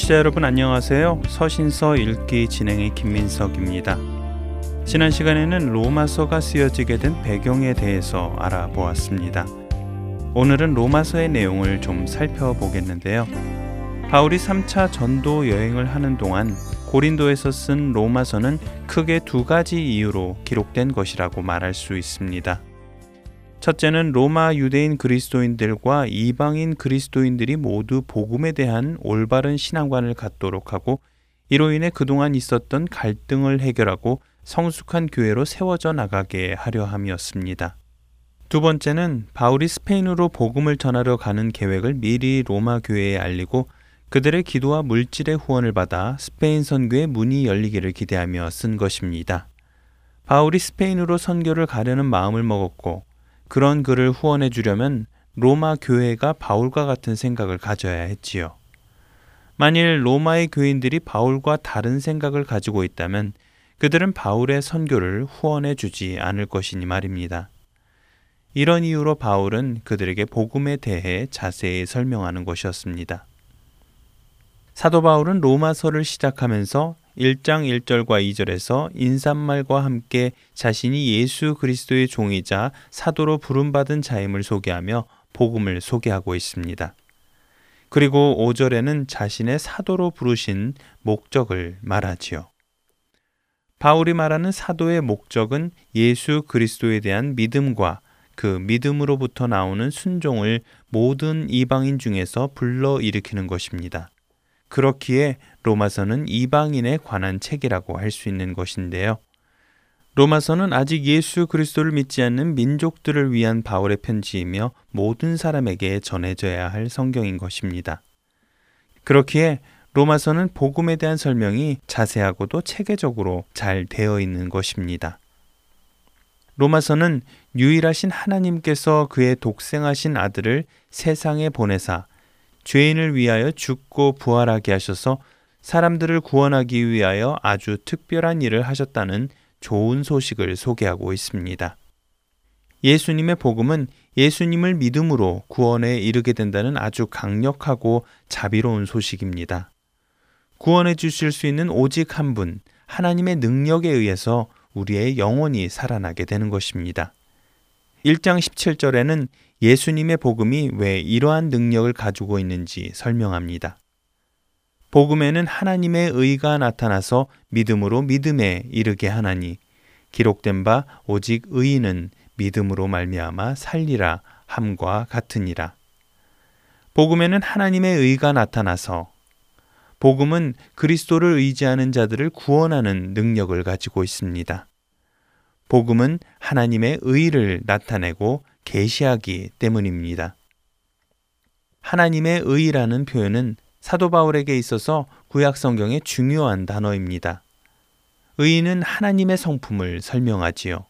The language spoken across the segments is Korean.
청취자 여러분 안녕하세요. 서신서 읽기 진행의 김민석입니다. 지난 시간에는 로마서가 쓰여지게 된 배경에 대해서 알아보았습니다. 오늘은 로마서의 내용을 좀 살펴보겠는데요. 바울이 3차 전도 여행을 하는 동안 고린도에서 쓴 로마서는 크게 두 가지 이유로 기록된 것이라고 말할 수 있습니다. 첫째는 로마 유대인 그리스도인들과 이방인 그리스도인들이 모두 복음에 대한 올바른 신앙관을 갖도록 하고 이로 인해 그동안 있었던 갈등을 해결하고 성숙한 교회로 세워져 나가게 하려 함이었습니다. 두 번째는 바울이 스페인으로 복음을 전하러 가는 계획을 미리 로마 교회에 알리고 그들의 기도와 물질의 후원을 받아 스페인 선교의 문이 열리기를 기대하며 쓴 것입니다. 바울이 스페인으로 선교를 가려는 마음을 먹었고 그런 그를 후원해 주려면 로마 교회가 바울과 같은 생각을 가져야 했지요. 만일 로마의 교인들이 바울과 다른 생각을 가지고 있다면 그들은 바울의 선교를 후원해 주지 않을 것이니 말입니다. 이런 이유로 바울은 그들에게 복음에 대해 자세히 설명하는 것이었습니다. 사도 바울은 로마서를 시작하면서 1장 1절과 2절에서 인사말과 함께 자신이 예수 그리스도의 종이자 사도로 부름받은 자임을 소개하며 복음을 소개하고 있습니다. 그리고 5절에는 자신의 사도로 부르신 목적을 말하지요. 바울이 말하는 사도의 목적은 예수 그리스도에 대한 믿음과 그 믿음으로부터 나오는 순종을 모든 이방인 중에서 불러 일으키는 것입니다. 그렇기에 로마서는 이방인에 관한 책이라고 할 수 있는 것인데요. 로마서는 아직 예수 그리스도를 믿지 않는 민족들을 위한 바울의 편지이며 모든 사람에게 전해져야 할 성경인 것입니다. 그렇기에 로마서는 복음에 대한 설명이 자세하고도 체계적으로 잘 되어 있는 것입니다. 로마서는 유일하신 하나님께서 그의 독생하신 아들을 세상에 보내사 죄인을 위하여 죽고 부활하게 하셔서 사람들을 구원하기 위하여 아주 특별한 일을 하셨다는 좋은 소식을 소개하고 있습니다. 예수님의 복음은 예수님을 믿음으로 구원에 이르게 된다는 아주 강력하고 자비로운 소식입니다. 구원해 주실 수 있는 오직 한 분, 하나님의 능력에 의해서 우리의 영혼이 살아나게 되는 것입니다. 1장 17절에는 예수님의 복음이 왜 이러한 능력을 가지고 있는지 설명합니다. 복음에는 하나님의 의가 나타나서 믿음으로 믿음에 이르게 하나니 기록된 바 오직 의인은 믿음으로 말미암아 살리라 함과 같으니라. 복음에는 하나님의 의가 나타나서 복음은 그리스도를 의지하는 자들을 구원하는 능력을 가지고 있습니다. 복음은 하나님의 의를 나타내고 계시하기 때문입니다. 하나님의 의라는 표현은 사도 바울에게 있어서 구약 성경의 중요한 단어입니다. 의는 하나님의 성품을 설명하지요.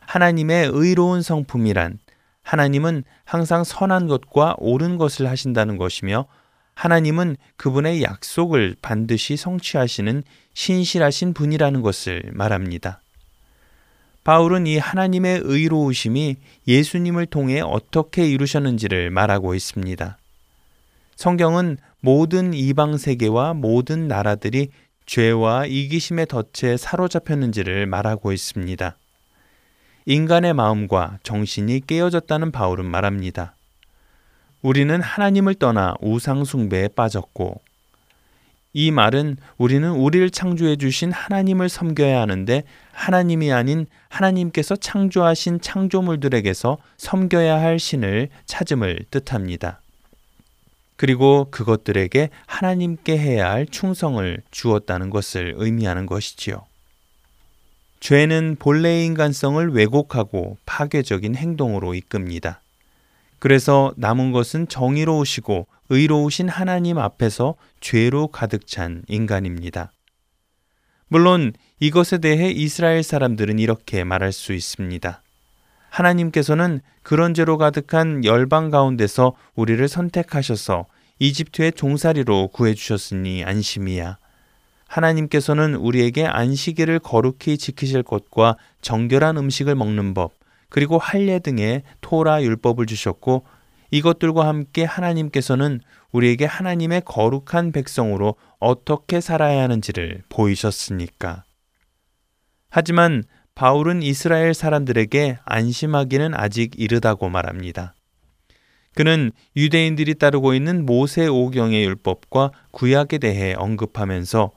하나님의 의로운 성품이란 하나님은 항상 선한 것과 옳은 것을 하신다는 것이며 하나님은 그분의 약속을 반드시 성취하시는 신실하신 분이라는 것을 말합니다. 바울은 이 하나님의 의로우심이 예수님을 통해 어떻게 이루셨는지를 말하고 있습니다. 성경은 모든 이방 세계와 모든 나라들이 죄와 이기심의 덫에 사로잡혔는지를 말하고 있습니다. 인간의 마음과 정신이 깨어졌다는 바울은 말합니다. 우리는 하나님을 떠나 우상숭배에 빠졌고 이 말은 우리는 우리를 창조해 주신 하나님을 섬겨야 하는데 하나님이 아닌 하나님께서 창조하신 창조물들에게서 섬겨야 할 신을 찾음을 뜻합니다. 그리고 그것들에게 하나님께 해야 할 충성을 주었다는 것을 의미하는 것이지요. 죄는 본래의 인간성을 왜곡하고 파괴적인 행동으로 이끕니다. 그래서 남은 것은 정의로우시고 의로우신 하나님 앞에서 죄로 가득 찬 인간입니다. 물론 이것에 대해 이스라엘 사람들은 이렇게 말할 수 있습니다. 하나님께서는 그런 죄로 가득한 열방 가운데서 우리를 선택하셔서 이집트의 종살이로 구해주셨으니 안심이야. 하나님께서는 우리에게 안식일을 거룩히 지키실 것과 정결한 음식을 먹는 법, 그리고 할례 등의 토라 율법을 주셨고 이것들과 함께 하나님께서는 우리에게 하나님의 거룩한 백성으로 어떻게 살아야 하는지를 보이셨으니까. 하지만 바울은 이스라엘 사람들에게 안심하기는 아직 이르다고 말합니다. 그는 유대인들이 따르고 있는 모세 오경의 율법과 구약에 대해 언급하면서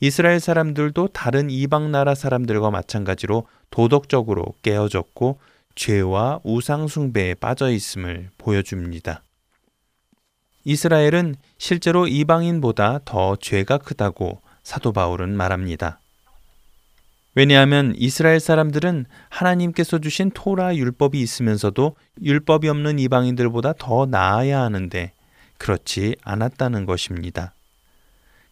이스라엘 사람들도 다른 이방 나라 사람들과 마찬가지로 도덕적으로 깨어졌고 죄와 우상숭배에 빠져 있음을 보여줍니다. 이스라엘은 실제로 이방인보다 더 죄가 크다고 사도 바울은 말합니다. 왜냐하면 이스라엘 사람들은 하나님께서 주신 토라 율법이 있으면서도 율법이 없는 이방인들보다 더 나아야 하는데 그렇지 않았다는 것입니다.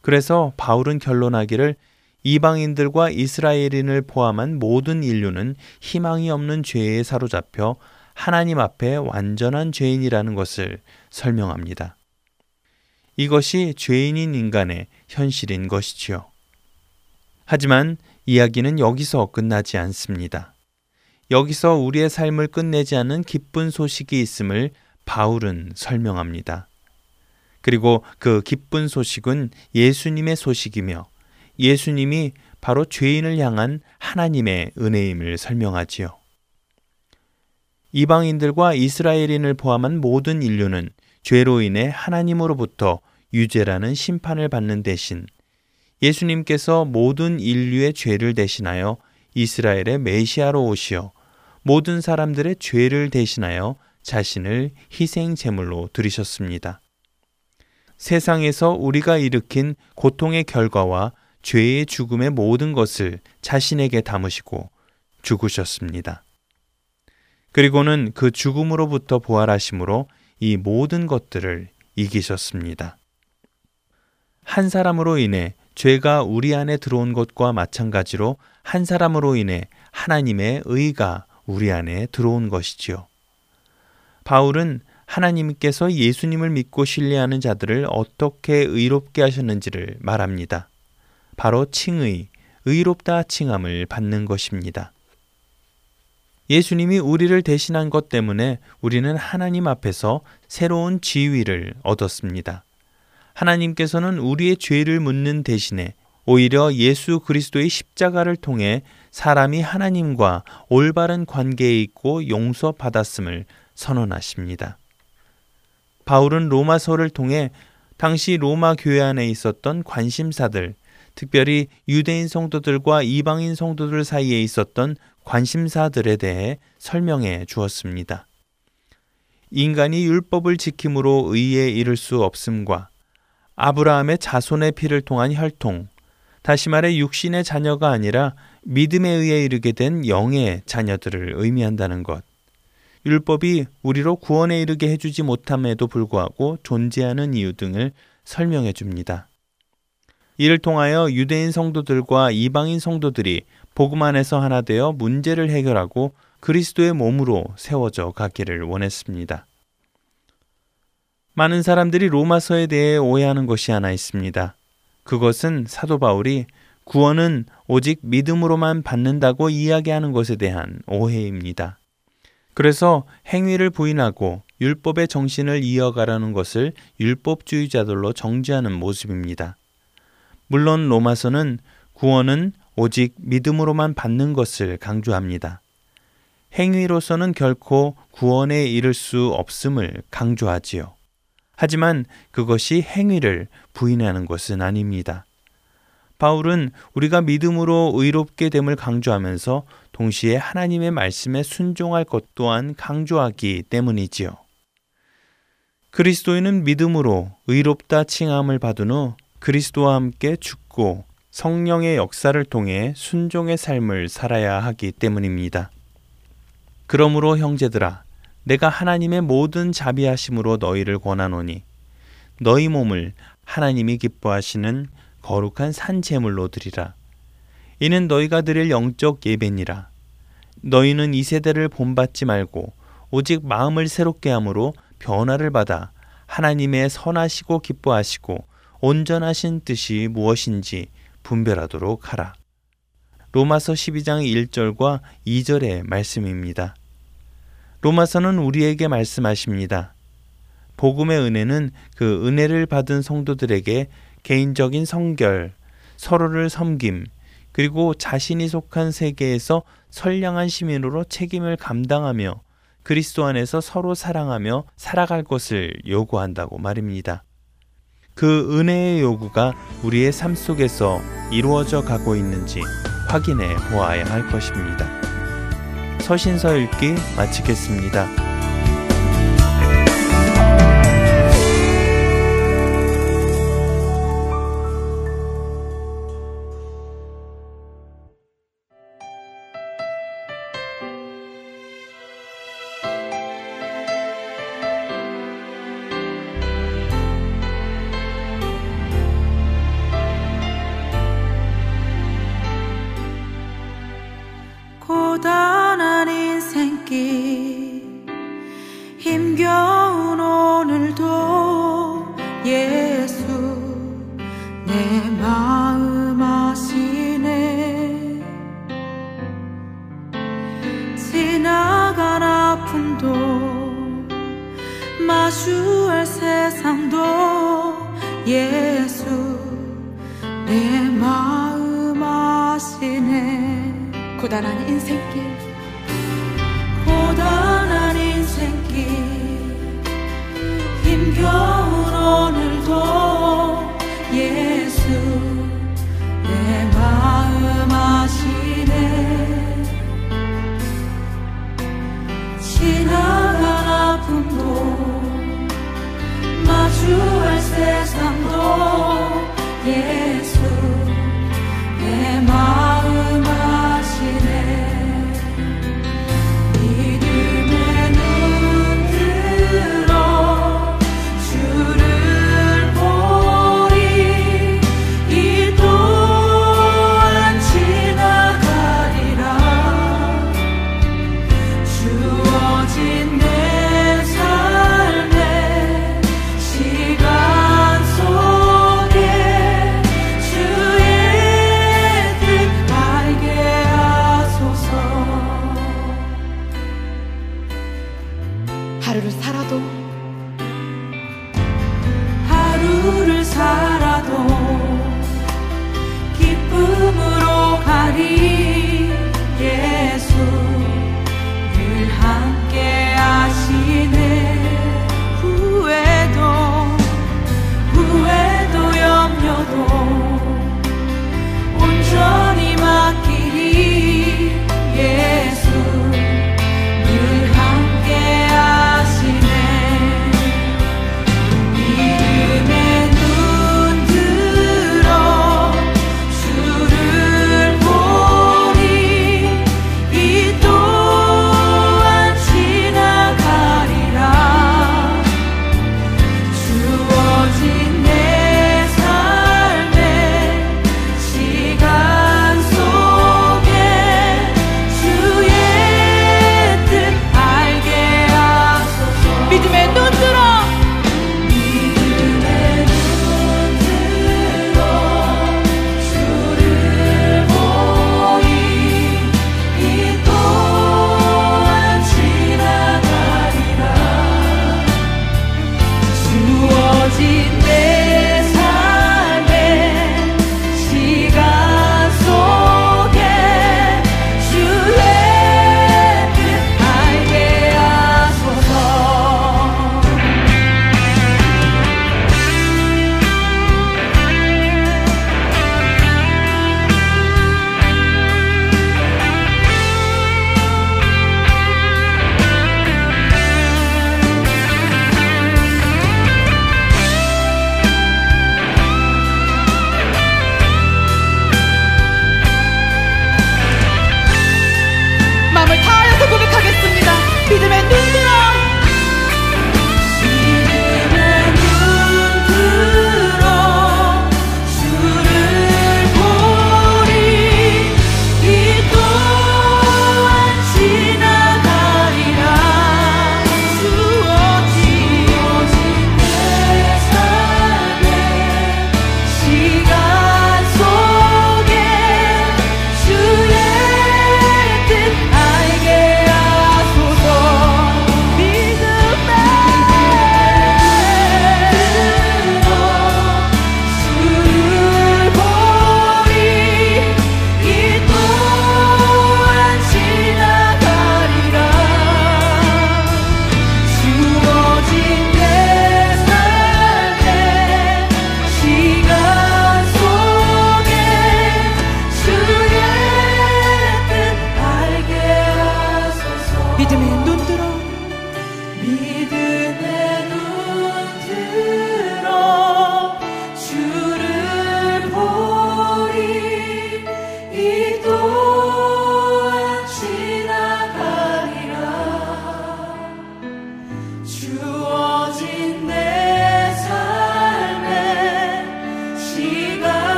그래서 바울은 결론하기를 이방인들과 이스라엘인을 포함한 모든 인류는 희망이 없는 죄에 사로잡혀 하나님 앞에 완전한 죄인이라는 것을 설명합니다. 이것이 죄인인 인간의 현실인 것이지요. 하지만 이야기는 여기서 끝나지 않습니다. 여기서 우리의 삶을 끝내지 않는 기쁜 소식이 있음을 바울은 설명합니다. 그리고 그 기쁜 소식은 예수님의 소식이며 예수님이 바로 죄인을 향한 하나님의 은혜임을 설명하지요. 이방인들과 이스라엘인을 포함한 모든 인류는 죄로 인해 하나님으로부터 유죄라는 심판을 받는 대신 예수님께서 모든 인류의 죄를 대신하여 이스라엘의 메시아로 오시어 모든 사람들의 죄를 대신하여 자신을 희생 제물로 드리셨습니다. 세상에서 우리가 일으킨 고통의 결과와 죄의 죽음의 모든 것을 자신에게 담으시고 죽으셨습니다. 그리고는 그 죽음으로부터 부활하심으로 이 모든 것들을 이기셨습니다. 한 사람으로 인해 죄가 우리 안에 들어온 것과 마찬가지로 한 사람으로 인해 하나님의 의가 우리 안에 들어온 것이지요. 바울은 하나님께서 예수님을 믿고 신뢰하는 자들을 어떻게 의롭게 하셨는지를 말합니다. 바로 칭의, 의롭다 칭함을 받는 것입니다. 예수님이 우리를 대신한 것 때문에 우리는 하나님 앞에서 새로운 지위를 얻었습니다. 하나님께서는 우리의 죄를 묻는 대신에 오히려 예수 그리스도의 십자가를 통해 사람이 하나님과 올바른 관계에 있고 용서받았음을 선언하십니다. 바울은 로마서를 통해 당시 로마 교회 안에 있었던 관심사들, 특별히 유대인 성도들과 이방인 성도들 사이에 있었던 관심사들에 대해 설명해 주었습니다. 인간이 율법을 지킴으로 의에 이를 수 없음과 아브라함의 자손의 피를 통한 혈통, 다시 말해 육신의 자녀가 아니라 믿음에 의해 이르게 된 영의 자녀들을 의미한다는 것. 율법이 우리로 구원에 이르게 해주지 못함에도 불구하고 존재하는 이유 등을 설명해 줍니다. 이를 통하여 유대인 성도들과 이방인 성도들이 복음 안에서 하나 되어 문제를 해결하고 그리스도의 몸으로 세워져 가기를 원했습니다. 많은 사람들이 로마서에 대해 오해하는 것이 하나 있습니다. 그것은 사도 바울이 구원은 오직 믿음으로만 받는다고 이야기하는 것에 대한 오해입니다. 그래서 행위를 부인하고 율법의 정신을 이어가라는 것을 율법주의자들로 정지하는 모습입니다. 물론 로마서는 구원은 오직 믿음으로만 받는 것을 강조합니다. 행위로서는 결코 구원에 이를 수 없음을 강조하지요. 하지만 그것이 행위를 부인하는 것은 아닙니다. 바울은 우리가 믿음으로 의롭게 됨을 강조하면서 동시에 하나님의 말씀에 순종할 것 또한 강조하기 때문이지요. 그리스도인은 믿음으로 의롭다 칭함을 받은 후 그리스도와 함께 죽고 성령의 역사를 통해 순종의 삶을 살아야 하기 때문입니다. 그러므로 형제들아 내가 하나님의 모든 자비하심으로 너희를 권하노니 너희 몸을 하나님이 기뻐하시는 거룩한 산 제물로 드리라. 이는 너희가 드릴 영적 예배니라. 너희는 이 세대를 본받지 말고 오직 마음을 새롭게 함으로 변화를 받아 하나님의 선하시고 기뻐하시고 온전하신 뜻이 무엇인지 분별하도록 하라. 로마서 12장 1절과 2절의 말씀입니다. 로마서는 우리에게 말씀하십니다. 복음의 은혜는 그 은혜를 받은 성도들에게 개인적인 성결, 서로를 섬김, 그리고 자신이 속한 세계에서 선량한 시민으로 책임을 감당하며 그리스도 안에서 서로 사랑하며 살아갈 것을 요구한다고 말입니다. 그 은혜의 요구가 우리의 삶 속에서 이루어져 가고 있는지 확인해 보아야 할 것입니다. 서신서 읽기 마치겠습니다.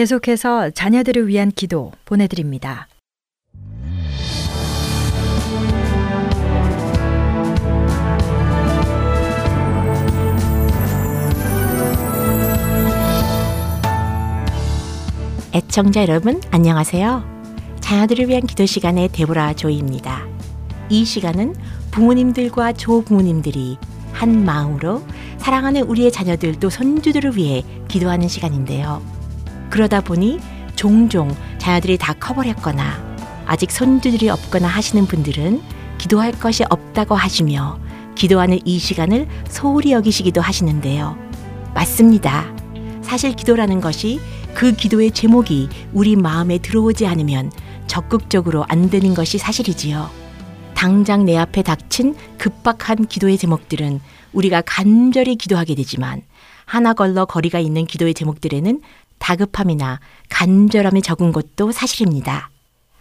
계속해서 자녀들을 위한 기도 보내드립니다. 애청자 여러분 안녕하세요. 자녀들을 위한 기도 시간의 데보라 조이입니다. 이 시간은 부모님들과 조부모님들이 한 마음으로 사랑하는 우리의 자녀들 또 손주들을 위해 기도하는 시간인데요. 그러다 보니 종종 자녀들이 다 커버렸거나 아직 손주들이 없거나 하시는 분들은 기도할 것이 없다고 하시며 기도하는 이 시간을 소홀히 여기시기도 하시는데요. 맞습니다. 사실 기도라는 것이 그 기도의 제목이 우리 마음에 들어오지 않으면 적극적으로 안 되는 것이 사실이지요. 당장 내 앞에 닥친 급박한 기도의 제목들은 우리가 간절히 기도하게 되지만 하나 걸러 거리가 있는 기도의 제목들에는 다급함이나 간절함이 적은 것도 사실입니다.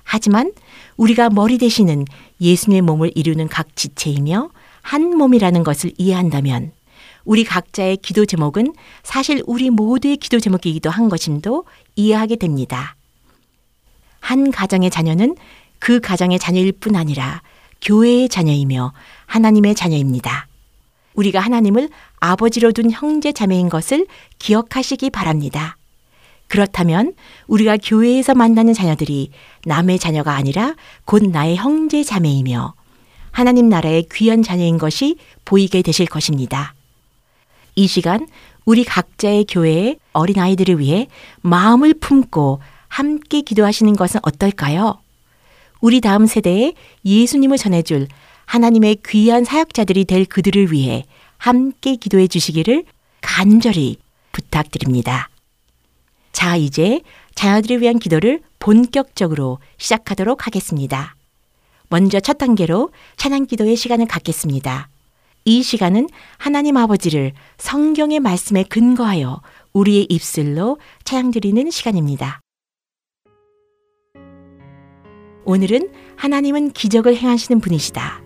하지만 우리가 머리 대신은 예수님의 몸을 이루는 각 지체이며 한 몸이라는 것을 이해한다면 우리 각자의 기도 제목은 사실 우리 모두의 기도 제목이기도 한 것임도 이해하게 됩니다. 한 가정의 자녀는 그 가정의 자녀일 뿐 아니라 교회의 자녀이며 하나님의 자녀입니다. 우리가 하나님을 아버지로 둔 형제 자매인 것을 기억하시기 바랍니다. 그렇다면 우리가 교회에서 만나는 자녀들이 남의 자녀가 아니라 곧 나의 형제 자매이며 하나님 나라의 귀한 자녀인 것이 보이게 되실 것입니다. 이 시간 우리 각자의 교회의 어린아이들을 위해 마음을 품고 함께 기도하시는 것은 어떨까요? 우리 다음 세대에 예수님을 전해줄 하나님의 귀한 사역자들이 될 그들을 위해 함께 기도해 주시기를 간절히 부탁드립니다. 자, 이제 자녀들을 위한 기도를 본격적으로 시작하도록 하겠습니다. 먼저 첫 단계로 찬양 기도의 시간을 갖겠습니다. 이 시간은 하나님 아버지를 성경의 말씀에 근거하여 우리의 입술로 찬양 드리는 시간입니다. 오늘은 하나님은 기적을 행하시는 분이시다.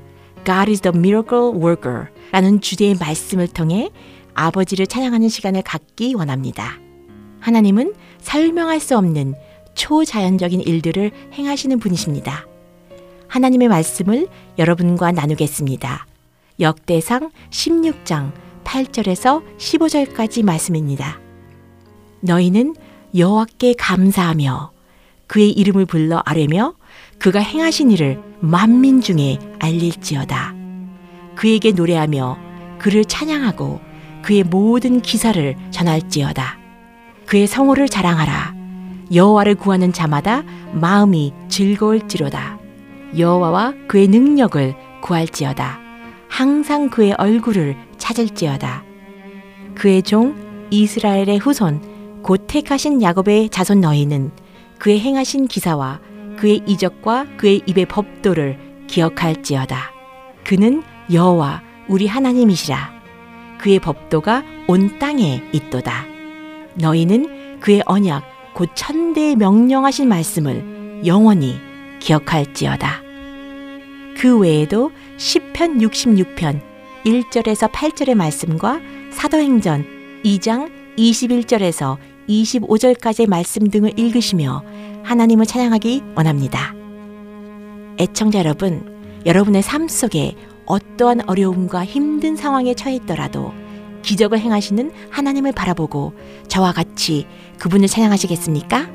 God is the miracle worker 라는 주제의 말씀을 통해 아버지를 찬양하는 시간을 갖기 원합니다. 하나님은 설명할 수 없는 초자연적인 일들을 행하시는 분이십니다. 하나님의 말씀을 여러분과 나누겠습니다. 역대상 16장 8절에서 15절까지 말씀입니다. 너희는 여호와께 감사하며 그의 이름을 불러 아뢰며 그가 행하신 일을 만민 중에 알릴지어다. 그에게 노래하며 그를 찬양하고 그의 모든 기사를 전할지어다. 그의 성호를 자랑하라. 여호와를 구하는 자마다 마음이 즐거울지로다. 여호와와 그의 능력을 구할지어다. 항상 그의 얼굴을 찾을지어다. 그의 종 이스라엘의 후손 곧 택하신 야곱의 자손 너희는 그의 행하신 기사와 그의 이적과 그의 입의 법도를 기억할지어다. 그는 여호와 우리 하나님이시라. 그의 법도가 온 땅에 있도다. 너희는 그의 언약 곧 천대에 명령하신 말씀을 영원히 기억할지어다. 그 외에도 시편 66편 1절에서 8절의 말씀과 사도행전 2장 21절에서 25절까지의 말씀 등을 읽으시며 하나님을 찬양하기 원합니다. 애청자 여러분, 여러분의 삶 속에 어떠한 어려움과 힘든 상황에 처해 있더라도 기적을 행하시는 하나님을 바라보고 저와 같이 그분을 찬양하시겠습니까?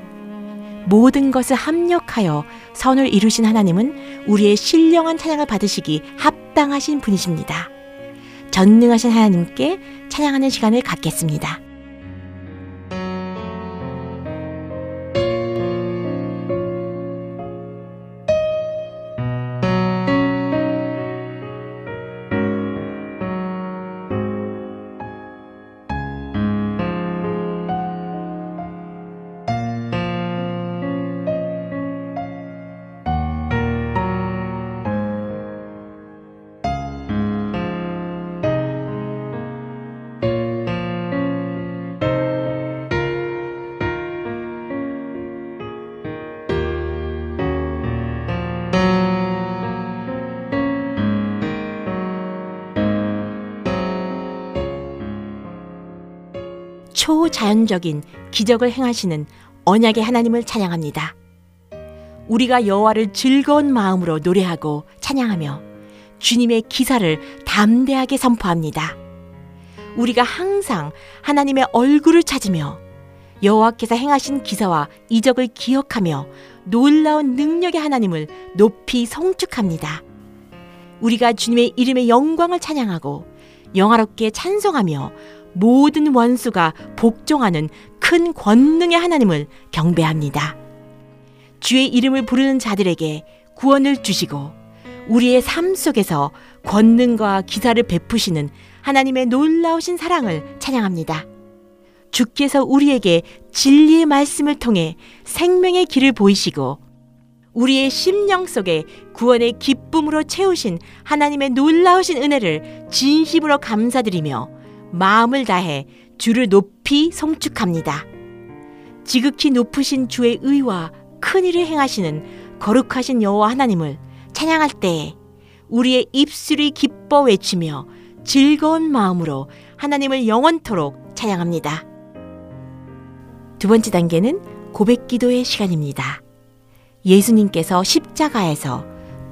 모든 것을 합력하여 선을 이루신 하나님은 우리의 신령한 찬양을 받으시기 합당하신 분이십니다. 전능하신 하나님께 찬양하는 시간을 갖겠습니다. 초자연적인 기적을 행하시는 언약의 하나님을 찬양합니다. 우리가 여호와를 즐거운 마음으로 노래하고 찬양하며 주님의 기사를 담대하게 선포합니다. 우리가 항상 하나님의 얼굴을 찾으며 여호와께서 행하신 기사와 이적을 기억하며 놀라운 능력의 하나님을 높이 성축합니다. 우리가 주님의 이름의 영광을 찬양하고 영화롭게 찬송하며 모든 원수가 복종하는 큰 권능의 하나님을 경배합니다. 주의 이름을 부르는 자들에게 구원을 주시고 우리의 삶 속에서 권능과 기사를 베푸시는 하나님의 놀라우신 사랑을 찬양합니다. 주께서 우리에게 진리의 말씀을 통해 생명의 길을 보이시고 우리의 심령 속에 구원의 기쁨으로 채우신 하나님의 놀라우신 은혜를 진심으로 감사드리며 마음을 다해 주를 높이 송축합니다. 지극히 높으신 주의 의와 큰 일을 행하시는 거룩하신 여호와 하나님을 찬양할 때 우리의 입술이 기뻐 외치며 즐거운 마음으로 하나님을 영원토록 찬양합니다. 두 번째 단계는 고백 기도의 시간입니다. 예수님께서 십자가에서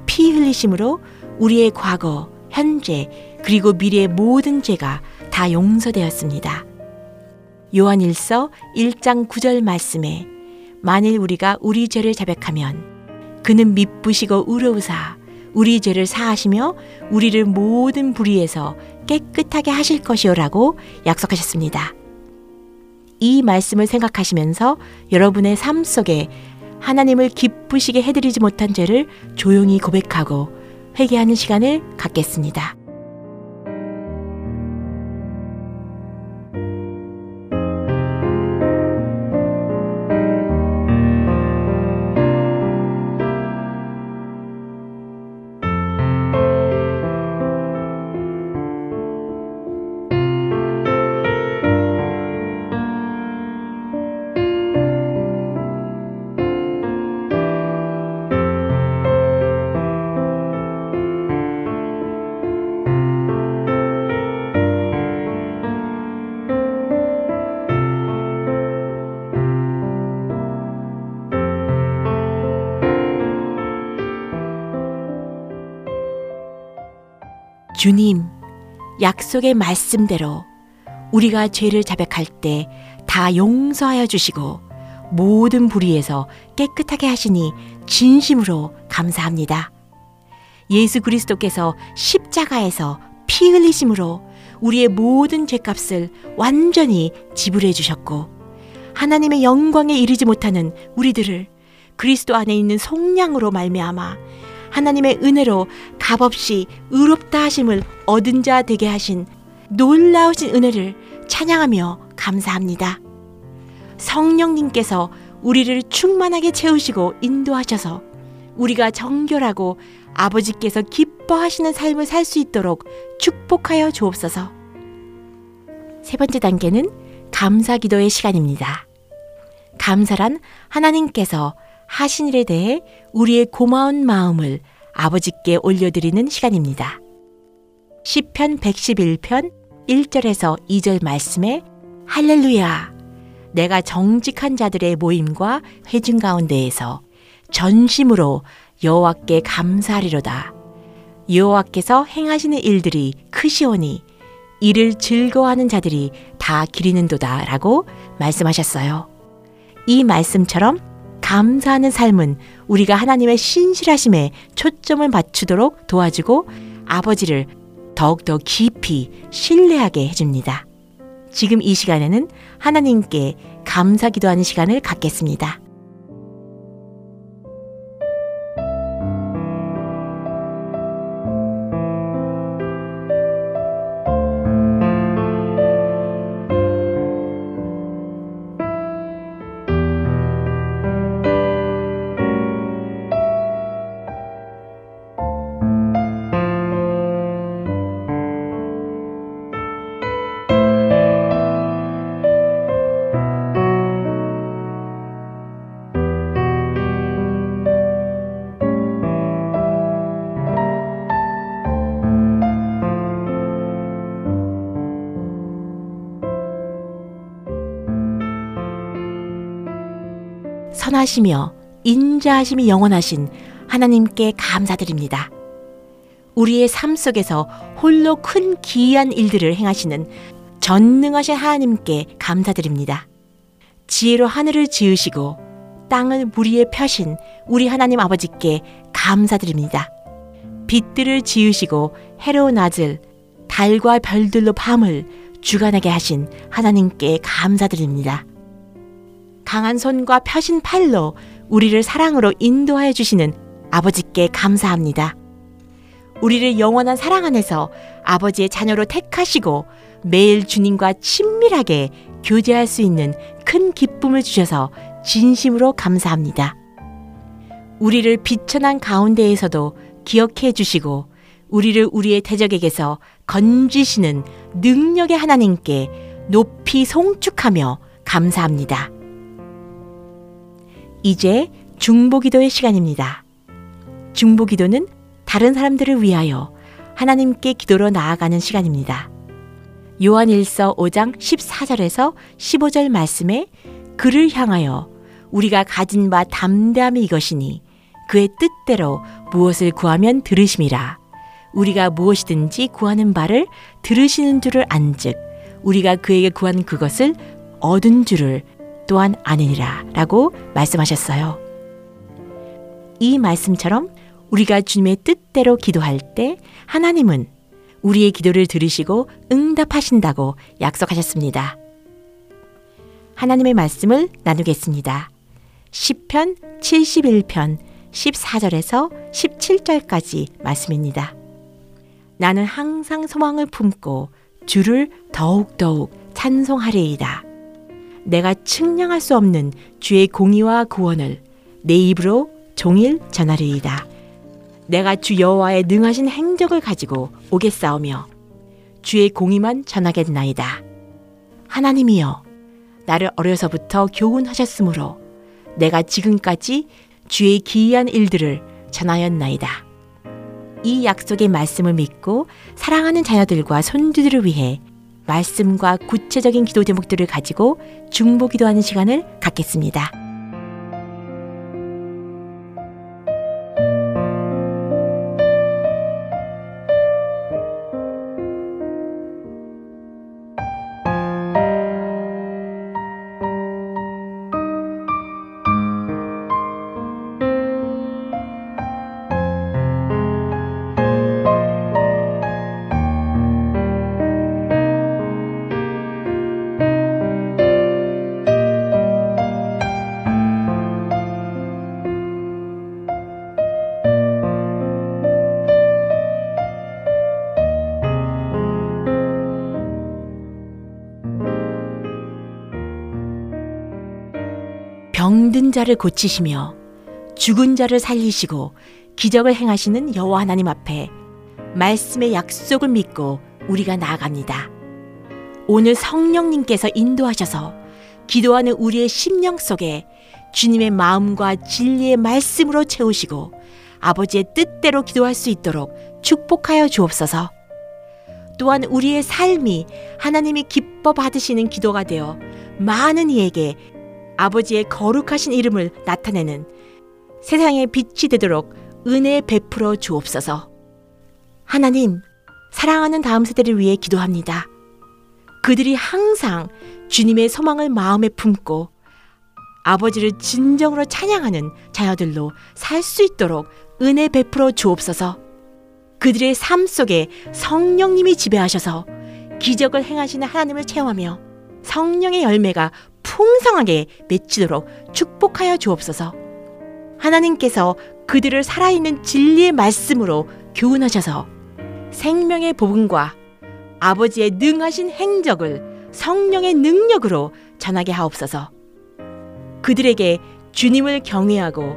피 흘리심으로 우리의 과거, 현재, 그리고 미래의 모든 죄가 다 용서되었습니다. 요한일서 1장 9절 말씀에 만일 우리가 우리 죄를 자백하면 그는 미쁘시고 의로우사 우리 죄를 사하시며 우리를 모든 불의에서 깨끗하게 하실 것이오라고 약속하셨습니다. 이 말씀을 생각하시면서 여러분의 삶 속에 하나님을 기쁘시게 해드리지 못한 죄를 조용히 고백하고 회개하는 시간을 갖겠습니다. 약속의 말씀대로 우리가 죄를 자백할 때 다 용서하여 주시고 모든 불의에서 깨끗하게 하시니 진심으로 감사합니다. 예수 그리스도께서 십자가에서 피 흘리심으로 우리의 모든 죄값을 완전히 지불해 주셨고 하나님의 영광에 이르지 못하는 우리들을 그리스도 안에 있는 속량으로 말미암아 하나님의 은혜로 값없이 의롭다 하심을 얻은 자 되게 하신 놀라우신 은혜를 찬양하며 감사합니다. 성령님께서 우리를 충만하게 채우시고 인도하셔서 우리가 정결하고 아버지께서 기뻐하시는 삶을 살 수 있도록 축복하여 주옵소서. 세 번째 단계는 감사 기도의 시간입니다. 감사란 하나님께서 하신 일에 대해 우리의 고마운 마음을 아버지께 올려드리는 시간입니다. 시편 111편 1절에서 2절 말씀에 할렐루야 내가 정직한 자들의 모임과 회중 가운데에서 전심으로 여호와께 감사하리로다. 여호와께서 행하시는 일들이 크시오니 이를 즐거워하는 자들이 다 기리는도다라고 말씀하셨어요. 이 말씀처럼 감사하는 삶은 우리가 하나님의 신실하심에 초점을 맞추도록 도와주고 아버지를 더욱더 깊이 신뢰하게 해줍니다. 지금 이 시간에는 하나님께 감사 기도하는 시간을 갖겠습니다. 선하시며 인자하심이 영원하신 하나님께 감사드립니다. 우리의 삶 속에서 홀로 큰 기이한 일들을 행하시는 전능하신 하나님께 감사드립니다. 지혜로 하늘을 지으시고 땅을 무리에 펴신 우리 하나님 아버지께 감사드립니다. 빛들을 지으시고 해로 낮을 달과 별들로 밤을 주관하게 하신 하나님께 감사드립니다. 강한 손과 펴신 팔로 우리를 사랑으로 인도하여 주시는 아버지께 감사합니다. 우리를 영원한 사랑 안에서 아버지의 자녀로 택하시고 매일 주님과 친밀하게 교제할 수 있는 큰 기쁨을 주셔서 진심으로 감사합니다. 우리를 비천한 가운데에서도 기억해 주시고 우리를 우리의 대적에게서 건지시는 능력의 하나님께 높이 송축하며 감사합니다. 이제 중보기도의 시간입니다. 중보기도는 다른 사람들을 위하여 하나님께 기도로 나아가는 시간입니다. 요한 1서 5장 14절에서 15절 말씀에 그를 향하여 우리가 가진 바 담대함이 이것이니 그의 뜻대로 무엇을 구하면 들으심이라. 우리가 무엇이든지 구하는 바를 들으시는 줄을 안즉 우리가 그에게 구한 그것을 얻은 줄을 또한 아느니라 라고 말씀하셨어요. 이 말씀처럼 우리가 주님의 뜻대로 기도할 때 하나님은 우리의 기도를 들으시고 응답하신다고 약속하셨습니다. 하나님의 말씀을 나누겠습니다. 10편 71편 14절에서 17절까지 말씀입니다. 나는 항상 소망을 품고 주를 더욱더욱 찬송하리이다. 내가 측량할 수 없는 주의 공의와 구원을 내 입으로 종일 전하리이다. 내가 주 여호와의 능하신 행적을 가지고 오겠사오며 주의 공의만 전하겠나이다. 하나님이여 나를 어려서부터 교훈하셨으므로 내가 지금까지 주의 기이한 일들을 전하였나이다. 이 약속의 말씀을 믿고 사랑하는 자녀들과 손주들을 위해 말씀과 구체적인 기도 제목들을 가지고 중보 기도하는 시간을 갖겠습니다. 병든 자를 고치시며 죽은 자를 살리시고 기적을 행하시는 여호와 하나님 앞에 말씀의 약속을 믿고 우리가 나아갑니다. 오늘 성령님께서 인도하셔서 기도하는 우리의 심령 속에 주님의 마음과 진리의 말씀으로 채우시고 아버지의 뜻대로 기도할 수 있도록 축복하여 주옵소서. 또한 우리의 삶이 하나님이 기뻐 받으시는 기도가 되어 많은 이에게 아버지의 거룩하신 이름을 나타내는 세상의 빛이 되도록 은혜 베풀어 주옵소서. 하나님, 사랑하는 다음 세대를 위해 기도합니다. 그들이 항상 주님의 소망을 마음에 품고 아버지를 진정으로 찬양하는 자녀들로 살 수 있도록 은혜 베풀어 주옵소서. 그들의 삶 속에 성령님이 지배하셔서 기적을 행하시는 하나님을 체험하며 성령의 열매가 풍성하게 맺히도록 축복하여 주옵소서. 하나님께서 그들을 살아있는 진리의 말씀으로 교훈하셔서 생명의 복음과 아버지의 능하신 행적을 성령의 능력으로 전하게 하옵소서. 그들에게 주님을 경외하고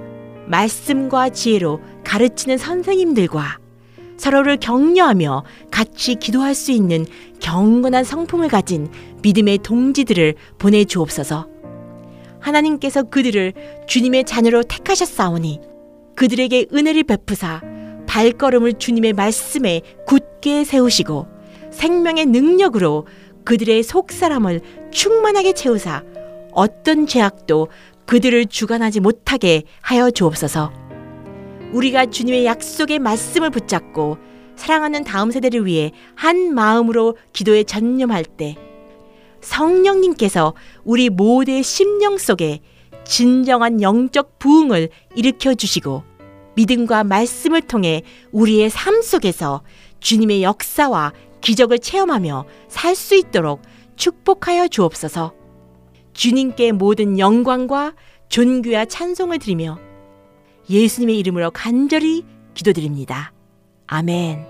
말씀과 지혜로 가르치는 선생님들과 서로를 격려하며 같이 기도할 수 있는 경건한 성품을 가진 믿음의 동지들을 보내주옵소서. 하나님께서 그들을 주님의 자녀로 택하셨사오니 그들에게 은혜를 베푸사 발걸음을 주님의 말씀에 굳게 세우시고 생명의 능력으로 그들의 속사람을 충만하게 채우사 어떤 죄악도 그들을 주관하지 못하게 하여 주옵소서. 우리가 주님의 약속의 말씀을 붙잡고 사랑하는 다음 세대를 위해 한 마음으로 기도에 전념할 때 성령님께서 우리 모두의 심령 속에 진정한 영적 부흥을 일으켜 주시고 믿음과 말씀을 통해 우리의 삶 속에서 주님의 역사와 기적을 체험하며 살 수 있도록 축복하여 주옵소서. 주님께 모든 영광과 존귀와 찬송을 드리며 예수님의 이름으로 간절히 기도드립니다. 아멘.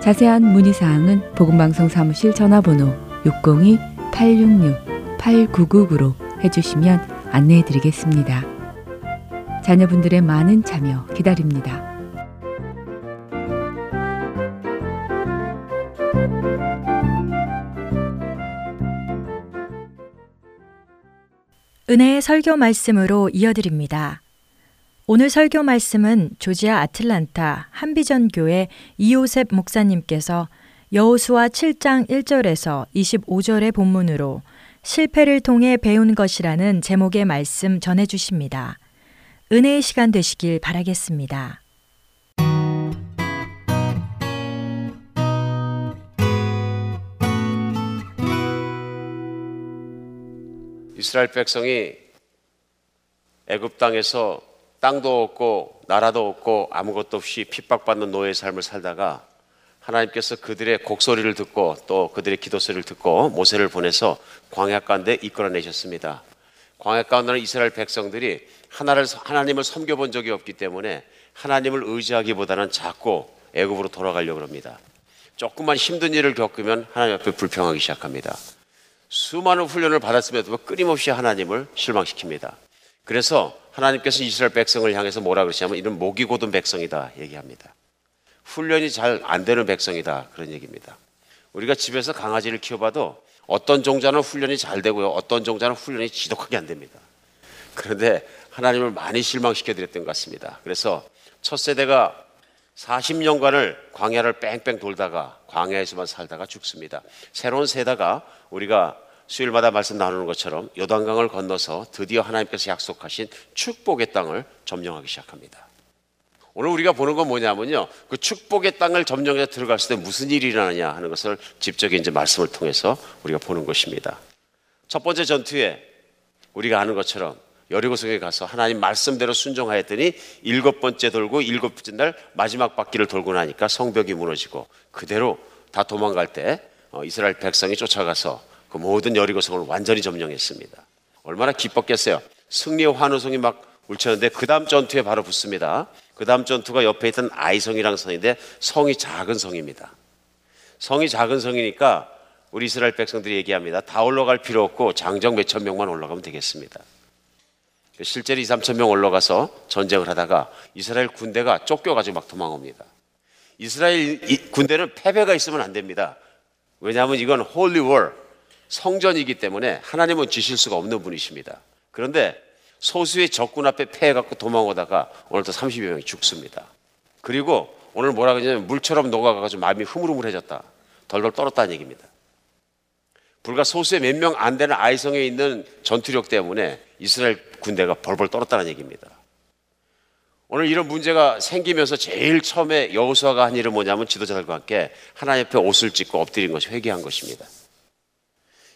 자세한 문의 사항은 복음방송 사무실 전화번호 602-866-8999로 해주시면 안내해 드리겠습니다. 자녀분들의 많은 참여 기다립니다. 은혜의 설교 말씀으로 이어드립니다. 오늘 설교 말씀은 조지아 아틀란타 한비전 교회 이호셉 목사님께서 여호수아 7장 1절에서 25절의 본문으로 실패를 통해 배운 것이라는 제목의 말씀 전해 주십니다. 은혜의 시간 되시길 바라겠습니다. 이스라엘 백성이 애굽 땅에서 땅도 없고 나라도 없고 아무것도 없이 핍박받는 노예의 삶을 살다가 하나님께서 그들의 곡소리를 듣고 또 그들의 기도 소리를 듣고 모세를 보내서 광야 가운데 이끌어내셨습니다. 광야 가운데는 이스라엘 백성들이 하나를 하나님을 섬겨 본 적이 없기 때문에 하나님을 의지하기보다는 자꾸 애굽으로 돌아가려고 합니다. 조금만 힘든 일을 겪으면 하나님 앞에 불평하기 시작합니다. 수많은 훈련을 받았음에도 끊임없이 하나님을 실망시킵니다. 그래서 하나님께서 이스라엘 백성을 향해서 뭐라 그러시냐면 이런 목이 고든 백성이다 얘기합니다. 훈련이 잘 안 되는 백성이다 그런 얘기입니다. 우리가 집에서 강아지를 키워봐도 어떤 종자는 훈련이 잘 되고요. 어떤 종자는 훈련이 지독하게 안 됩니다. 그런데 하나님을 많이 실망시켜 드렸던 것 같습니다. 그래서 첫 세대가 40년간을 광야를 뺑뺑 돌다가 광야에서만 살다가 죽습니다. 새로운 세대가 우리가 수요일마다 말씀 나누는 것처럼 요단강을 건너서 드디어 하나님께서 약속하신 축복의 땅을 점령하기 시작합니다. 오늘 우리가 보는 건 뭐냐면요. 그 축복의 땅을 점령해 들어갔을 때 무슨 일이 일어나냐 하는 것을 직접 이제 말씀을 통해서 우리가 보는 것입니다. 첫 번째 전투에 우리가 아는 것처럼 여리고성에 가서 하나님 말씀대로 순종하였더니 일곱 번째 돌고 일곱 번째 날 마지막 바퀴를 돌고 나니까 성벽이 무너지고 그대로 다 도망갈 때 어, 이스라엘 백성이 쫓아가서 그 모든 여리고성을 완전히 점령했습니다. 얼마나 기뻤겠어요. 승리의 환호성이 막 울쳤는데 그 다음 전투에 바로 붙습니다. 그 다음 전투가 옆에 있던 아이성이라는 성인데 성이 작은 성입니다. 성이 작은 성이니까 우리 이스라엘 백성들이 얘기합니다. 다 올라갈 필요 없고 장정 몇천 명만 올라가면 되겠습니다. 실제로 2, 3천 명 올라가서 전쟁을 하다가 이스라엘 군대가 쫓겨가지고 막 도망옵니다. 이스라엘 군대는 패배가 있으면 안 됩니다. 왜냐하면 이건 holy war 성전이기 때문에 하나님은 지실 수가 없는 분이십니다. 그런데 소수의 적군 앞에 패해갖고 도망오다가 오늘도 30여 명이 죽습니다. 그리고 오늘 뭐라 그러냐면 물처럼 녹아가지고 마음이 흐물흐물해졌다. 덜덜 떨었다는 얘기입니다. 불과 소수의 몇 명 안 되는 아이성에 있는 전투력 때문에 이스라엘 군대가 벌벌 떨었다는 얘기입니다. 오늘 이런 문제가 생기면서 제일 처음에 여호수아가 한 일은 뭐냐면 지도자들과 함께 하나님 앞에 옷을 찢고 엎드린 것이 회개한 것입니다.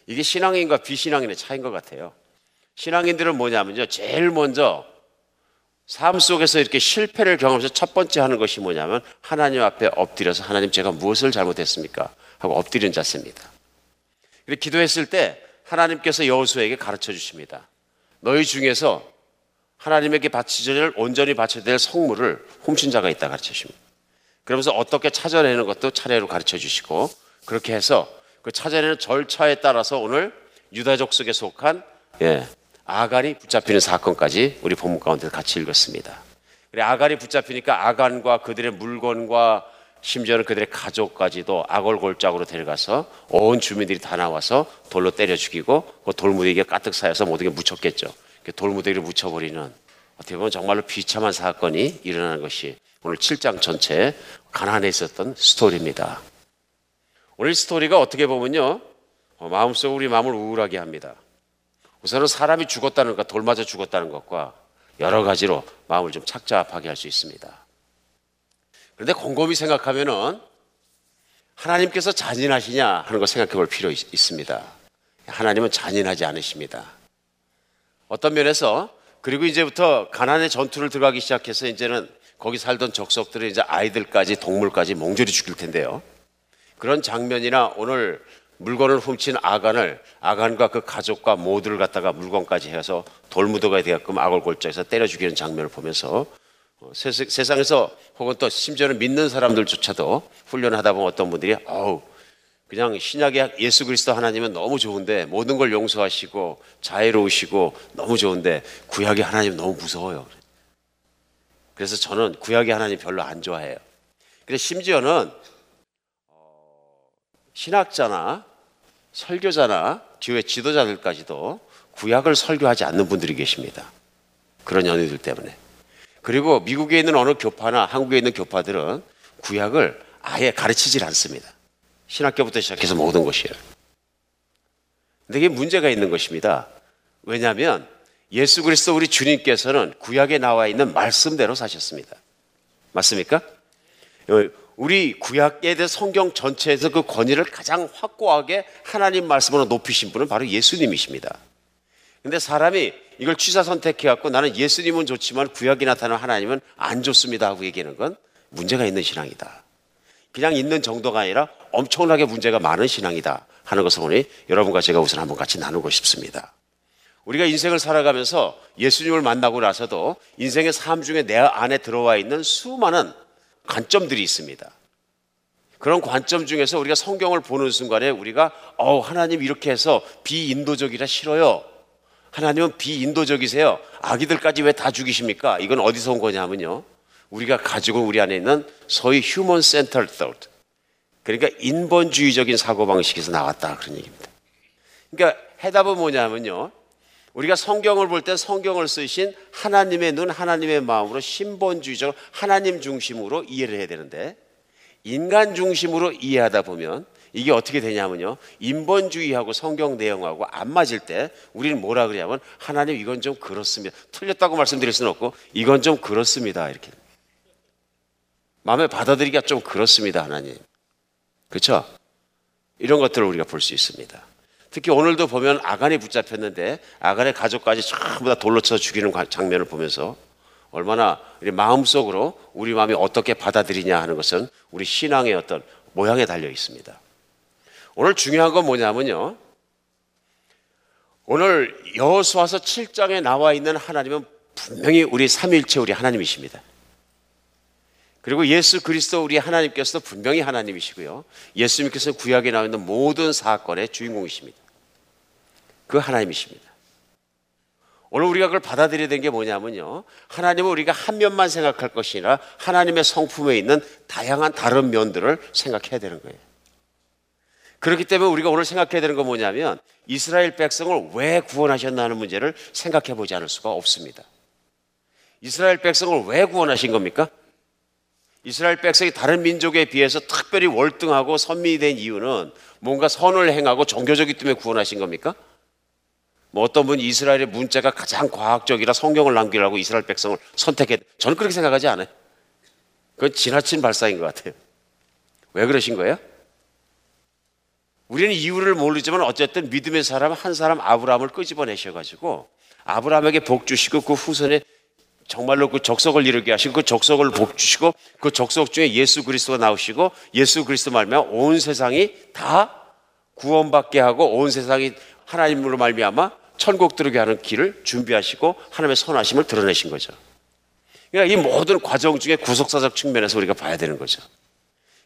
이게 신앙인과 비신앙인의 차이인 것 같아요. 신앙인들은 뭐냐면요. 제일 먼저 삶 속에서 이렇게 실패를 경험해서 첫 번째 하는 것이 뭐냐면 하나님 앞에 엎드려서 하나님 제가 무엇을 잘못했습니까? 하고 엎드린 자세입니다. 그리고 기도했을 때 하나님께서 여호수에게 가르쳐 주십니다. 너희 중에서 하나님에게 바치전을 온전히 바쳐야 될 성물을 훔친 자가 있다 가르쳐 주십니다. 그러면서 어떻게 찾아내는 것도 차례로 가르쳐 주시고 그렇게 해서 그 찾아내는 절차에 따라서 오늘 유다족 속에 속한 예, 아간이 붙잡히는 사건까지 우리 본문 가운데 같이 읽었습니다. 그래 아간이 붙잡히니까 아간과 그들의 물건과 심지어는 그들의 가족까지도 악월골짜기로 데려가서 온 주민들이 다 나와서 돌로 때려 죽이고 그 돌무더기가 가득 쌓여서 모든 게 묻혔겠죠. 돌무더기를 묻혀버리는 어떻게 보면 정말로 비참한 사건이 일어나는 것이 오늘 7장 전체 가난에 있었던 스토리입니다. 오늘 스토리가 어떻게 보면요. 어, 마음속 우리 마음을 우울하게 합니다. 우선은 사람이 죽었다는 것, 돌 맞아 죽었다는 것과 여러 가지로 마음을 좀 착잡하게 할 수 있습니다. 그런데 곰곰이 생각하면은 하나님께서 잔인하시냐 하는 거 생각해 볼 필요 있, 있습니다. 하나님은 잔인하지 않으십니다. 어떤 면에서 그리고 이제부터 가난의 전투를 들어가기 시작해서 이제는 거기 살던 적석들을 이제 아이들까지 동물까지 몽졸이 죽일 텐데요. 그런 장면이나 오늘 물건을 훔친 아간을 아간과 그 가족과 모두를 갖다가 물건까지 해서 돌무더가 되게끔 악을골자에서 때려 죽이는 장면을 보면서 어, 세, 세상에서 혹은 또 심지어는 믿는 사람들조차도 훈련하다 보면 어떤 분들이 어우 그냥 신약의 예수 그리스도 하나님은 너무 좋은데 모든 걸 용서하시고 자애로우시고 너무 좋은데 구약의 하나님 너무 무서워요. 그래서 저는 구약의 하나님 별로 안 좋아해요. 근데 심지어는 어, 신학자나 설교자나 교회 지도자들까지도 구약을 설교하지 않는 분들이 계십니다. 그런 연유들 때문에. 그리고 미국에 있는 어느 교파나 한국에 있는 교파들은 구약을 아예 가르치질 않습니다. 신학교부터 시작해서 모든 것이에요. 근데 이게 문제가 있는 것입니다. 왜냐하면 예수 그리스도 우리 주님께서는 구약에 나와 있는 말씀대로 사셨습니다. 맞습니까? 어, 우리 구약에 대해 성경 전체에서 그 권위를 가장 확고하게 하나님 말씀으로 높이신 분은 바로 예수님이십니다. 근데 사람이 이걸 취사 선택해 갖고 나는 예수님은 좋지만 구약이 나타나는 하나님은 안 좋습니다 하고 얘기하는 건 문제가 있는 신앙이다. 그냥 있는 정도가 아니라 엄청나게 문제가 많은 신앙이다 하는 것을 오늘 여러분과 제가 우선 한번 같이 나누고 싶습니다. 우리가 인생을 살아가면서 예수님을 만나고 나서도 인생의 삶 중에 내 안에 들어와 있는 수많은 관점들이 있습니다. 그런 관점 중에서 우리가 성경을 보는 순간에 우리가 어 하나님 이렇게 해서 비인도적이라 싫어요. 하나님은 비인도적이세요. 아기들까지 왜 다 죽이십니까? 이건 어디서 온 거냐면요. 우리가 가지고 우리 안에 있는 소위 human centered thought. 그러니까 인본주의적인 사고방식에서 나왔다. 그런 얘기입니다. 그러니까 해답은 뭐냐면요. 우리가 성경을 볼 때 성경을 쓰신 하나님의 눈, 하나님의 마음으로 신본주의적 하나님 중심으로 이해를 해야 되는데 인간 중심으로 이해하다 보면 이게 어떻게 되냐면요. 인본주의하고 성경 내용하고 안 맞을 때 우리는 뭐라 그러냐면 하나님 이건 좀 그렇습니다. 틀렸다고 말씀드릴 수는 없고 이건 좀 그렇습니다. 이렇게. 마음에 받아들이기가 좀 그렇습니다. 하나님. 그렇죠? 이런 것들을 우리가 볼 수 있습니다. 특히 오늘도 보면 아간이 붙잡혔는데 아간의 가족까지 전부 다 돌로 쳐 죽이는 장면을 보면서 얼마나 마음속으로 우리 마음이 어떻게 받아들이냐 하는 것은 우리 신앙의 어떤 모양에 달려 있습니다. 오늘 중요한 건 뭐냐면요. 오늘 여호수아서 7장에 나와 있는 하나님은 분명히 우리 삼일체 우리 하나님이십니다. 그리고 예수 그리스도 우리 하나님께서도 분명히 하나님이시고요. 예수님께서 구약에 나와 있는 모든 사건의 주인공이십니다. 그 하나님이십니다. 오늘 우리가 그걸 받아들여야 되는 게 뭐냐면요. 하나님은 우리가 한 면만 생각할 것이 아니라 하나님의 성품에 있는 다양한 다른 면들을 생각해야 되는 거예요. 그렇기 때문에 우리가 오늘 생각해야 되는 건 뭐냐면 이스라엘 백성을 왜 구원하셨나 하는 문제를 생각해 보지 않을 수가 없습니다. 이스라엘 백성을 왜 구원하신 겁니까? 이스라엘 백성이 다른 민족에 비해서 특별히 월등하고 선민이 된 이유는 뭔가 선을 행하고 종교적이기 때문에 구원하신 겁니까? 뭐 어떤 분이 이스라엘의 문자가 가장 과학적이라 성경을 남기라고 이스라엘 백성을 선택했. 저는 그렇게 생각하지 않아요. 그건 지나친 발상인 것 같아요. 왜 그러신 거예요? 우리는 이유를 모르지만 어쨌든 믿음의 사람 한 사람 아브라함을 끄집어내셔가지고 아브라함에게 복 주시고 그 후손에 정말로 그 적석을 이루게 하시고 그 적석을 복 주시고 그 적석 중에 예수 그리스도가 나오시고 예수 그리스도 말미암아 온 세상이 다 구원받게 하고 온 세상이 하나님으로 말미암아 천국 들어게 하는 길을 준비하시고 하나님의 선하심을 드러내신 거죠. 그러니까 이 모든 과정 중에 구속사적 측면에서 우리가 봐야 되는 거죠.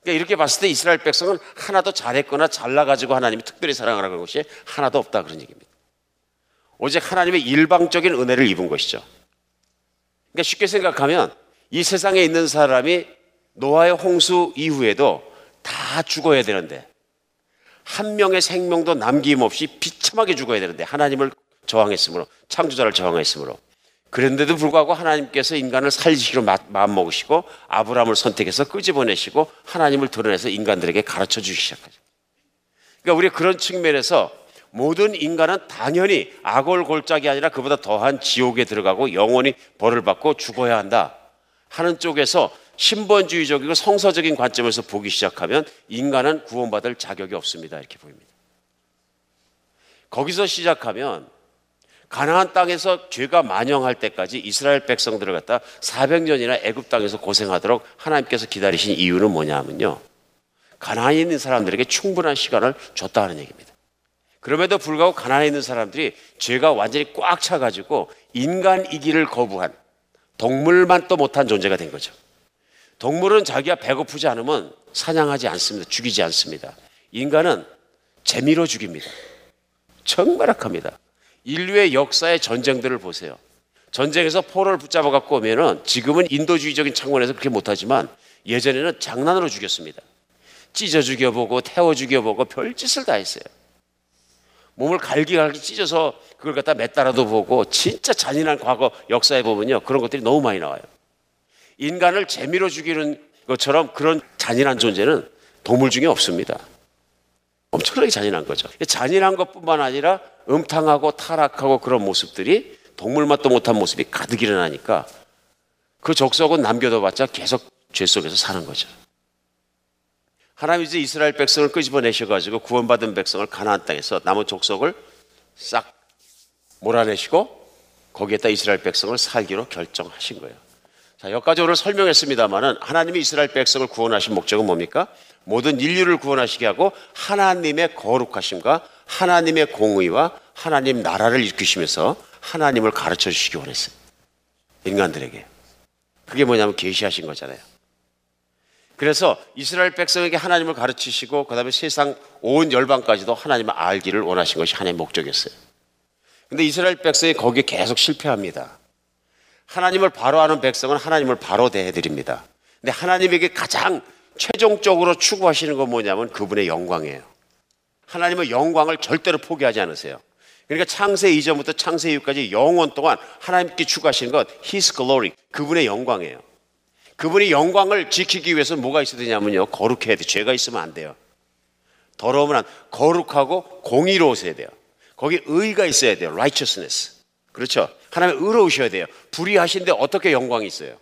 그러니까 이렇게 봤을 때 이스라엘 백성은 하나도 잘했거나 잘나가지고 하나님이 특별히 사랑하라는 것이 하나도 없다 그런 얘기입니다. 오직 하나님의 일방적인 은혜를 입은 것이죠. 그러니까 쉽게 생각하면 이 세상에 있는 사람이 노아의 홍수 이후에도 다 죽어야 되는데 한 명의 생명도 남김없이 비참하게 죽어야 되는데 하나님을 저항했으므로 창조자를 저항했으므로 그런데도 불구하고 하나님께서 인간을 살리시기로 마음 먹으시고 아브라함을 선택해서 끄집어내시고 하나님을 드러내서 인간들에게 가르쳐 주기 시작하죠. 그러니까 우리 그런 측면에서 모든 인간은 당연히 골짝이 아니라 그보다 더한 지옥에 들어가고 영원히 벌을 받고 죽어야 한다 하는 쪽에서 신본주의적이고 성서적인 관점에서 보기 시작하면 인간은 구원받을 자격이 없습니다. 이렇게 보입니다. 거기서 시작하면 가나안 땅에서 죄가 만영할 때까지 이스라엘 백성들을 갖다 400년이나 애굽 땅에서 고생하도록 하나님께서 기다리신 이유는 뭐냐면요. 가나안에 있는 사람들에게 충분한 시간을 줬다는 얘기입니다. 그럼에도 불구하고 가나안에 있는 사람들이 죄가 완전히 꽉 차가지고 인간이기를 거부한 동물만 또 못한 존재가 된 거죠. 동물은 자기가 배고프지 않으면 사냥하지 않습니다. 죽이지 않습니다. 인간은 재미로 죽입니다. 정말 악합니다. 인류의 역사의 전쟁들을 보세요. 전쟁에서 포로를 붙잡아 갖고 오면은 지금은 인도주의적인 창원에서 그렇게 못하지만 예전에는 장난으로 죽였습니다. 찢어 죽여보고 태워 죽여보고 별짓을 다 했어요. 몸을 갈기갈기 찢어서 그걸 갖다 맷달아도 보고 진짜 잔인한 과거 역사에 보면요. 그런 것들이 너무 많이 나와요. 인간을 재미로 죽이는 것처럼 그런 잔인한 존재는 동물 중에 없습니다. 엄청나게 잔인한 거죠. 잔인한 것뿐만 아니라 음탕하고 타락하고 그런 모습들이 동물 맛도 못한 모습이 가득 일어나니까 그 족속은 남겨둬봤자 계속 죄 속에서 사는 거죠. 하나님 이제 이스라엘 백성을 끄집어내셔가지고 구원받은 백성을 가나안 땅에서 남은 족속을 싹 몰아내시고 거기에다 이스라엘 백성을 살기로 결정하신 거예요. 자, 여기까지 오늘 설명했습니다만은 하나님이 이스라엘 백성을 구원하신 목적은 뭡니까? 모든 인류를 구원하시게 하고 하나님의 거룩하심과 하나님의 공의와 하나님 나라를 일으키시면서 하나님을 가르쳐 주시기 원했어요. 인간들에게. 그게 뭐냐면 계시하신 거잖아요. 그래서 이스라엘 백성에게 하나님을 가르치시고 그다음에 세상 온 열방까지도 하나님을 알기를 원하신 것이 하나님의 목적이었어요. 근데 이스라엘 백성이 거기에 계속 실패합니다. 하나님을 바로 아는 백성은 하나님을 바로 대해드립니다. 근데 하나님에게 가장 최종적으로 추구하시는 건 뭐냐면 그분의 영광이에요. 하나님의 영광을 절대로 포기하지 않으세요. 그러니까 창세 이전부터 창세 이후까지 영원 동안 하나님께 추구하시는 것 His glory, 그분의 영광이에요. 그분이 영광을 지키기 위해서 뭐가 있어야 되냐면요. 거룩해야 돼. 죄가 있으면 안 돼요. 더러우면 안, 거룩하고 공의로우셔야 돼요. 거기 의가 있어야 돼요. righteousness. 그렇죠. 하나님 의로우셔야 돼요. 불의하신데 어떻게 영광이 있어요?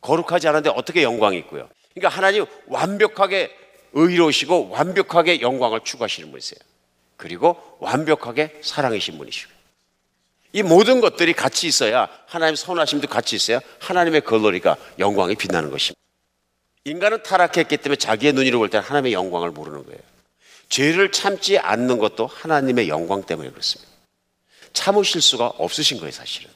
거룩하지 않은데 어떻게 영광이 있고요? 그러니까 하나님 완벽하게 의로우시고 완벽하게 영광을 추구하시는 분이세요. 그리고 완벽하게 사랑이신 분이시고. 이 모든 것들이 같이 있어야 하나님 선하심도 같이 있어야 하나님의 글로리가 영광이 빛나는 것입니다. 인간은 타락했기 때문에 자기의 눈으로 볼때 하나님의 영광을 모르는 거예요. 죄를 참지 않는 것도 하나님의 영광 때문에 그렇습니다. 참으실 수가 없으신 거예요, 사실은.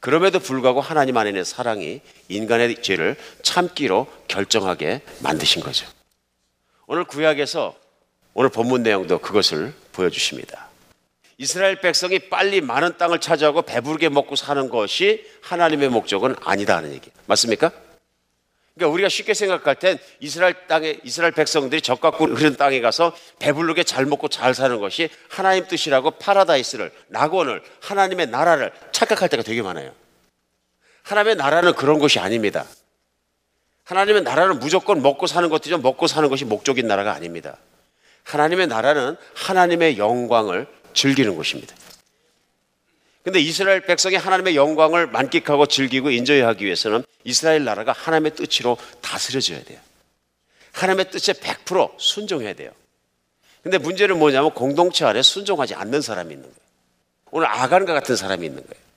그럼에도 불구하고 하나님 안에 있는 사랑이 인간의 죄를 참기로 결정하게 만드신 거죠. 오늘 구약에서 오늘 본문 내용도 그것을 보여주십니다. 이스라엘 백성이 빨리 많은 땅을 차지하고 배부르게 먹고 사는 것이 하나님의 목적은 아니다 하는 얘기. 맞습니까? 그러니까 우리가 쉽게 생각할 땐 이스라엘 땅에 이스라엘 백성들이 적과 꿀 흐른 땅에 가서 배부르게 잘 먹고 잘 사는 것이 하나님 뜻이라고 파라다이스를 낙원을 하나님의 나라를 착각할 때가 되게 많아요. 하나님의 나라는 그런 것이 아닙니다. 하나님의 나라는 무조건 먹고 사는 것이죠. 먹고 사는 것이 목적인 나라가 아닙니다. 하나님의 나라는 하나님의 영광을 즐기는 곳입니다. 근데 이스라엘 백성이 하나님의 영광을 만끽하고 즐기고 인조하기 위해서는 이스라엘 나라가 하나님의 뜻으로 다스려져야 돼요. 하나님의 뜻에 100% 순종해야 돼요. 근데 문제는 뭐냐면 공동체 안에 순종하지 않는 사람이 있는 거예요. 오늘 아간과 같은 사람이 있는 거예요.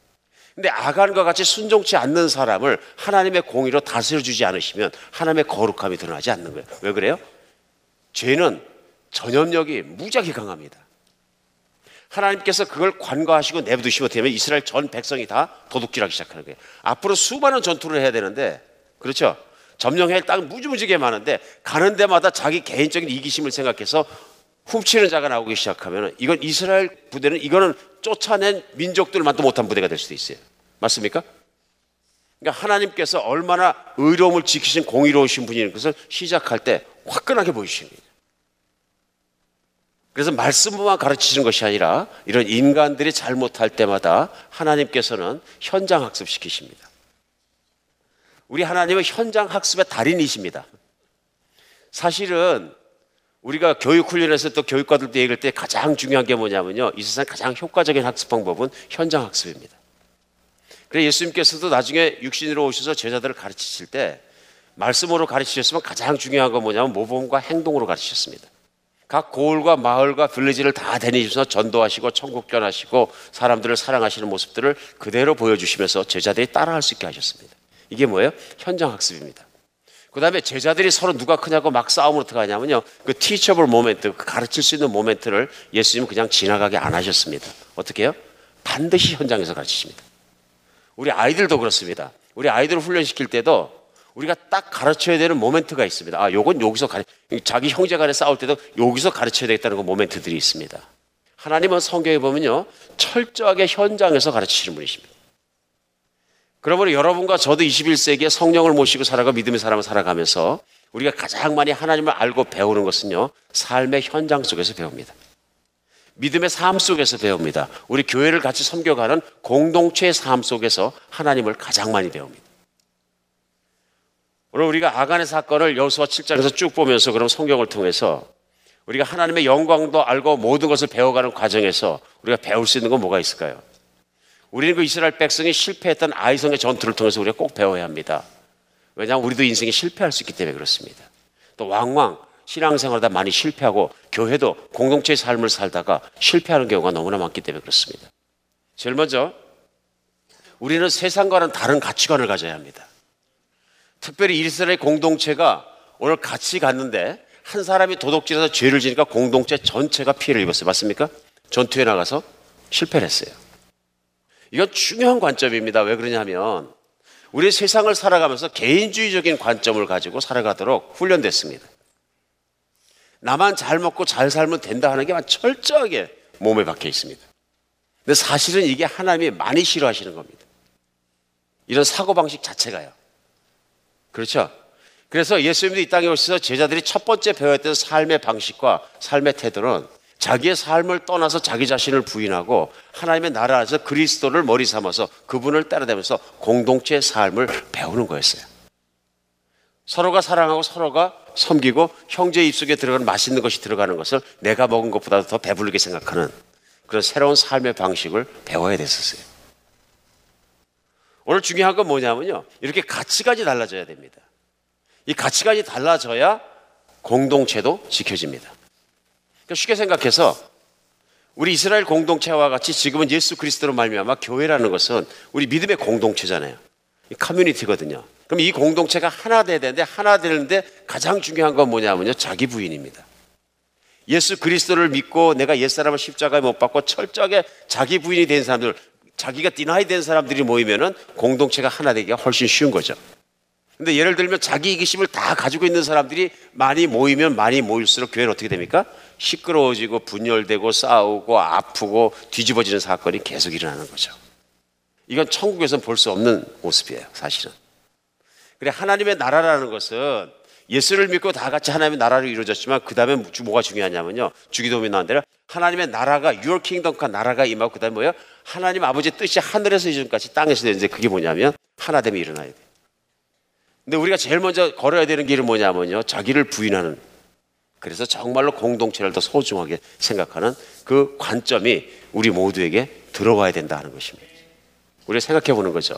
근데 아간과 같이 순종치 않는 사람을 하나님의 공의로 다스려주지 않으시면 하나님의 거룩함이 드러나지 않는 거예요. 왜 그래요? 죄는 전염력이 무지하게 강합니다. 하나님께서 그걸 관과하시고 내버두시면 되면 이스라엘 전 백성이 다 도둑질하기 시작하는 거예요. 앞으로 수많은 전투를 해야 되는데 그렇죠? 점령해야 할 땅은 무지무지게 많은데 가는 데마다 자기 개인적인 이기심을 생각해서 훔치는 자가 나오기 시작하면 이건 이스라엘 부대는 이거는 쫓아낸 민족들만도 못한 부대가 될 수도 있어요. 맞습니까? 그러니까 하나님께서 얼마나 의로움을 지키신 공의로우신 분인 것을 시작할 때 화끈하게 보이시는 거예요. 그래서 말씀만 가르치시는 것이 아니라 이런 인간들이 잘못할 때마다 하나님께서는 현장 학습시키십니다. 우리 하나님은 현장 학습의 달인이십니다. 사실은 우리가 교육 훈련에서 또 교육과들도 얘기할 때 가장 중요한 게 뭐냐면요. 이 세상 가장 효과적인 학습 방법은 현장 학습입니다. 그래서 예수님께서도 나중에 육신으로 오셔서 제자들을 가르치실 때 말씀으로 가르치셨으면 가장 중요한 건 뭐냐면 모범과 행동으로 가르치셨습니다. 각 고을과 마을과 빌리지를 다 다니시면서 전도하시고 천국 전하시고 사람들을 사랑하시는 모습들을 그대로 보여주시면서 제자들이 따라할 수 있게 하셨습니다. 이게 뭐예요? 현장 학습입니다. 그 다음에 제자들이 서로 누가 크냐고 막 싸움을 어떻게 하냐면요. 그 teachable 모멘트, 그 가르칠 수 있는 모멘트를 예수님은 그냥 지나가게 안 하셨습니다. 어떻게 해요? 반드시 현장에서 가르치십니다. 우리 아이들도 그렇습니다. 우리 아이들을 훈련시킬 때도 우리가 딱 가르쳐야 되는 모멘트가 있습니다. 아, 요건 여기서 가르, 자기 형제 간에 싸울 때도 여기서 가르쳐야 되겠다는 그 모멘트들이 있습니다. 하나님은 성경에 보면요. 철저하게 현장에서 가르치시는 분이십니다. 그러므로 여러분과 저도 21세기에 성령을 모시고 살아가 믿음의 사람을 살아가면서 우리가 가장 많이 하나님을 알고 배우는 것은요. 삶의 현장 속에서 배웁니다. 믿음의 삶 속에서 배웁니다. 우리 교회를 같이 섬겨가는 공동체의 삶 속에서 하나님을 가장 많이 배웁니다. 오늘 우리가 아간의 사건을 여수와 7장에서 쭉 보면서 그럼 성경을 통해서 우리가 하나님의 영광도 알고 모든 것을 배워가는 과정에서 우리가 배울 수 있는 건 뭐가 있을까요? 우리는 그 이스라엘 백성이 실패했던 아이성의 전투를 통해서 우리가 꼭 배워야 합니다. 왜냐하면 우리도 인생에 실패할 수 있기 때문에 그렇습니다. 또 왕왕 신앙생활하다 많이 실패하고 교회도 공동체의 삶을 살다가 실패하는 경우가 너무나 많기 때문에 그렇습니다. 제일 먼저 우리는 세상과는 다른 가치관을 가져야 합니다. 특별히 이스라엘 공동체가 오늘 같이 갔는데 한 사람이 도둑질해서 죄를 지니까 공동체 전체가 피해를 입었어요. 맞습니까? 전투에 나가서 실패를 했어요. 이건 중요한 관점입니다. 왜 그러냐면 우리 세상을 살아가면서 개인주의적인 관점을 가지고 살아가도록 훈련됐습니다. 나만 잘 먹고 잘 살면 된다 하는 게 철저하게 몸에 박혀 있습니다. 근데 사실은 이게 하나님이 많이 싫어하시는 겁니다. 이런 사고방식 자체가요. 그렇죠? 그래서 예수님도 이 땅에 오셔서 제자들이 첫 번째 배웠던 삶의 방식과 삶의 태도는 자기의 삶을 떠나서 자기 자신을 부인하고 하나님의 나라 안에서 그리스도를 머리 삼아서 그분을 따라다니면서 공동체의 삶을 배우는 거였어요. 서로가 사랑하고 서로가 섬기고 형제 입속에 들어가는 맛있는 것이 들어가는 것을 내가 먹은 것보다 더 배부르게 생각하는 그런 새로운 삶의 방식을 배워야 됐었어요. 오늘 중요한 건 뭐냐면요. 이렇게 가치관이 달라져야 됩니다. 이 가치관이 달라져야 공동체도 지켜집니다. 그러니까 쉽게 생각해서 우리 이스라엘 공동체와 같이 지금은 예수 그리스도로 말미암아 교회라는 것은 우리 믿음의 공동체잖아요. 커뮤니티거든요. 그럼 이 공동체가 하나 돼야 되는데 하나 되는데 가장 중요한 건 뭐냐면요. 자기 부인입니다. 예수 그리스도를 믿고 내가 옛사람을 십자가에 못 박고 철저하게 자기 부인이 된 사람들, 자기가 디나이 된 사람들이 모이면은 공동체가 하나 되기가 훨씬 쉬운 거죠. 근데 예를 들면 자기 이기심을 다 가지고 있는 사람들이 많이 모이면 많이 모일수록 교회는 어떻게 됩니까? 시끄러워지고 분열되고 싸우고 아프고 뒤집어지는 사건이 계속 일어나는 거죠. 이건 천국에서는 볼 수 없는 모습이에요, 사실은. 그래, 하나님의 나라라는 것은 예수를 믿고 다 같이 하나님의 나라로 이루어졌지만 그 다음에 뭐가 중요하냐면요. 주기도문에 나온 대로 하나님의 나라가 your kingdom과 나라가 임하고 그 다음에 뭐예요? 하나님 아버지 뜻이 하늘에서 이전까지 땅에서 되는데 그게 뭐냐면 하나됨이 일어나야 돼요. 근데 우리가 제일 먼저 걸어야 되는 길은 뭐냐면요. 자기를 부인하는. 그래서 정말로 공동체를 더 소중하게 생각하는 그 관점이 우리 모두에게 들어와야 된다 하는 것입니다. 우리가 생각해 보는 거죠.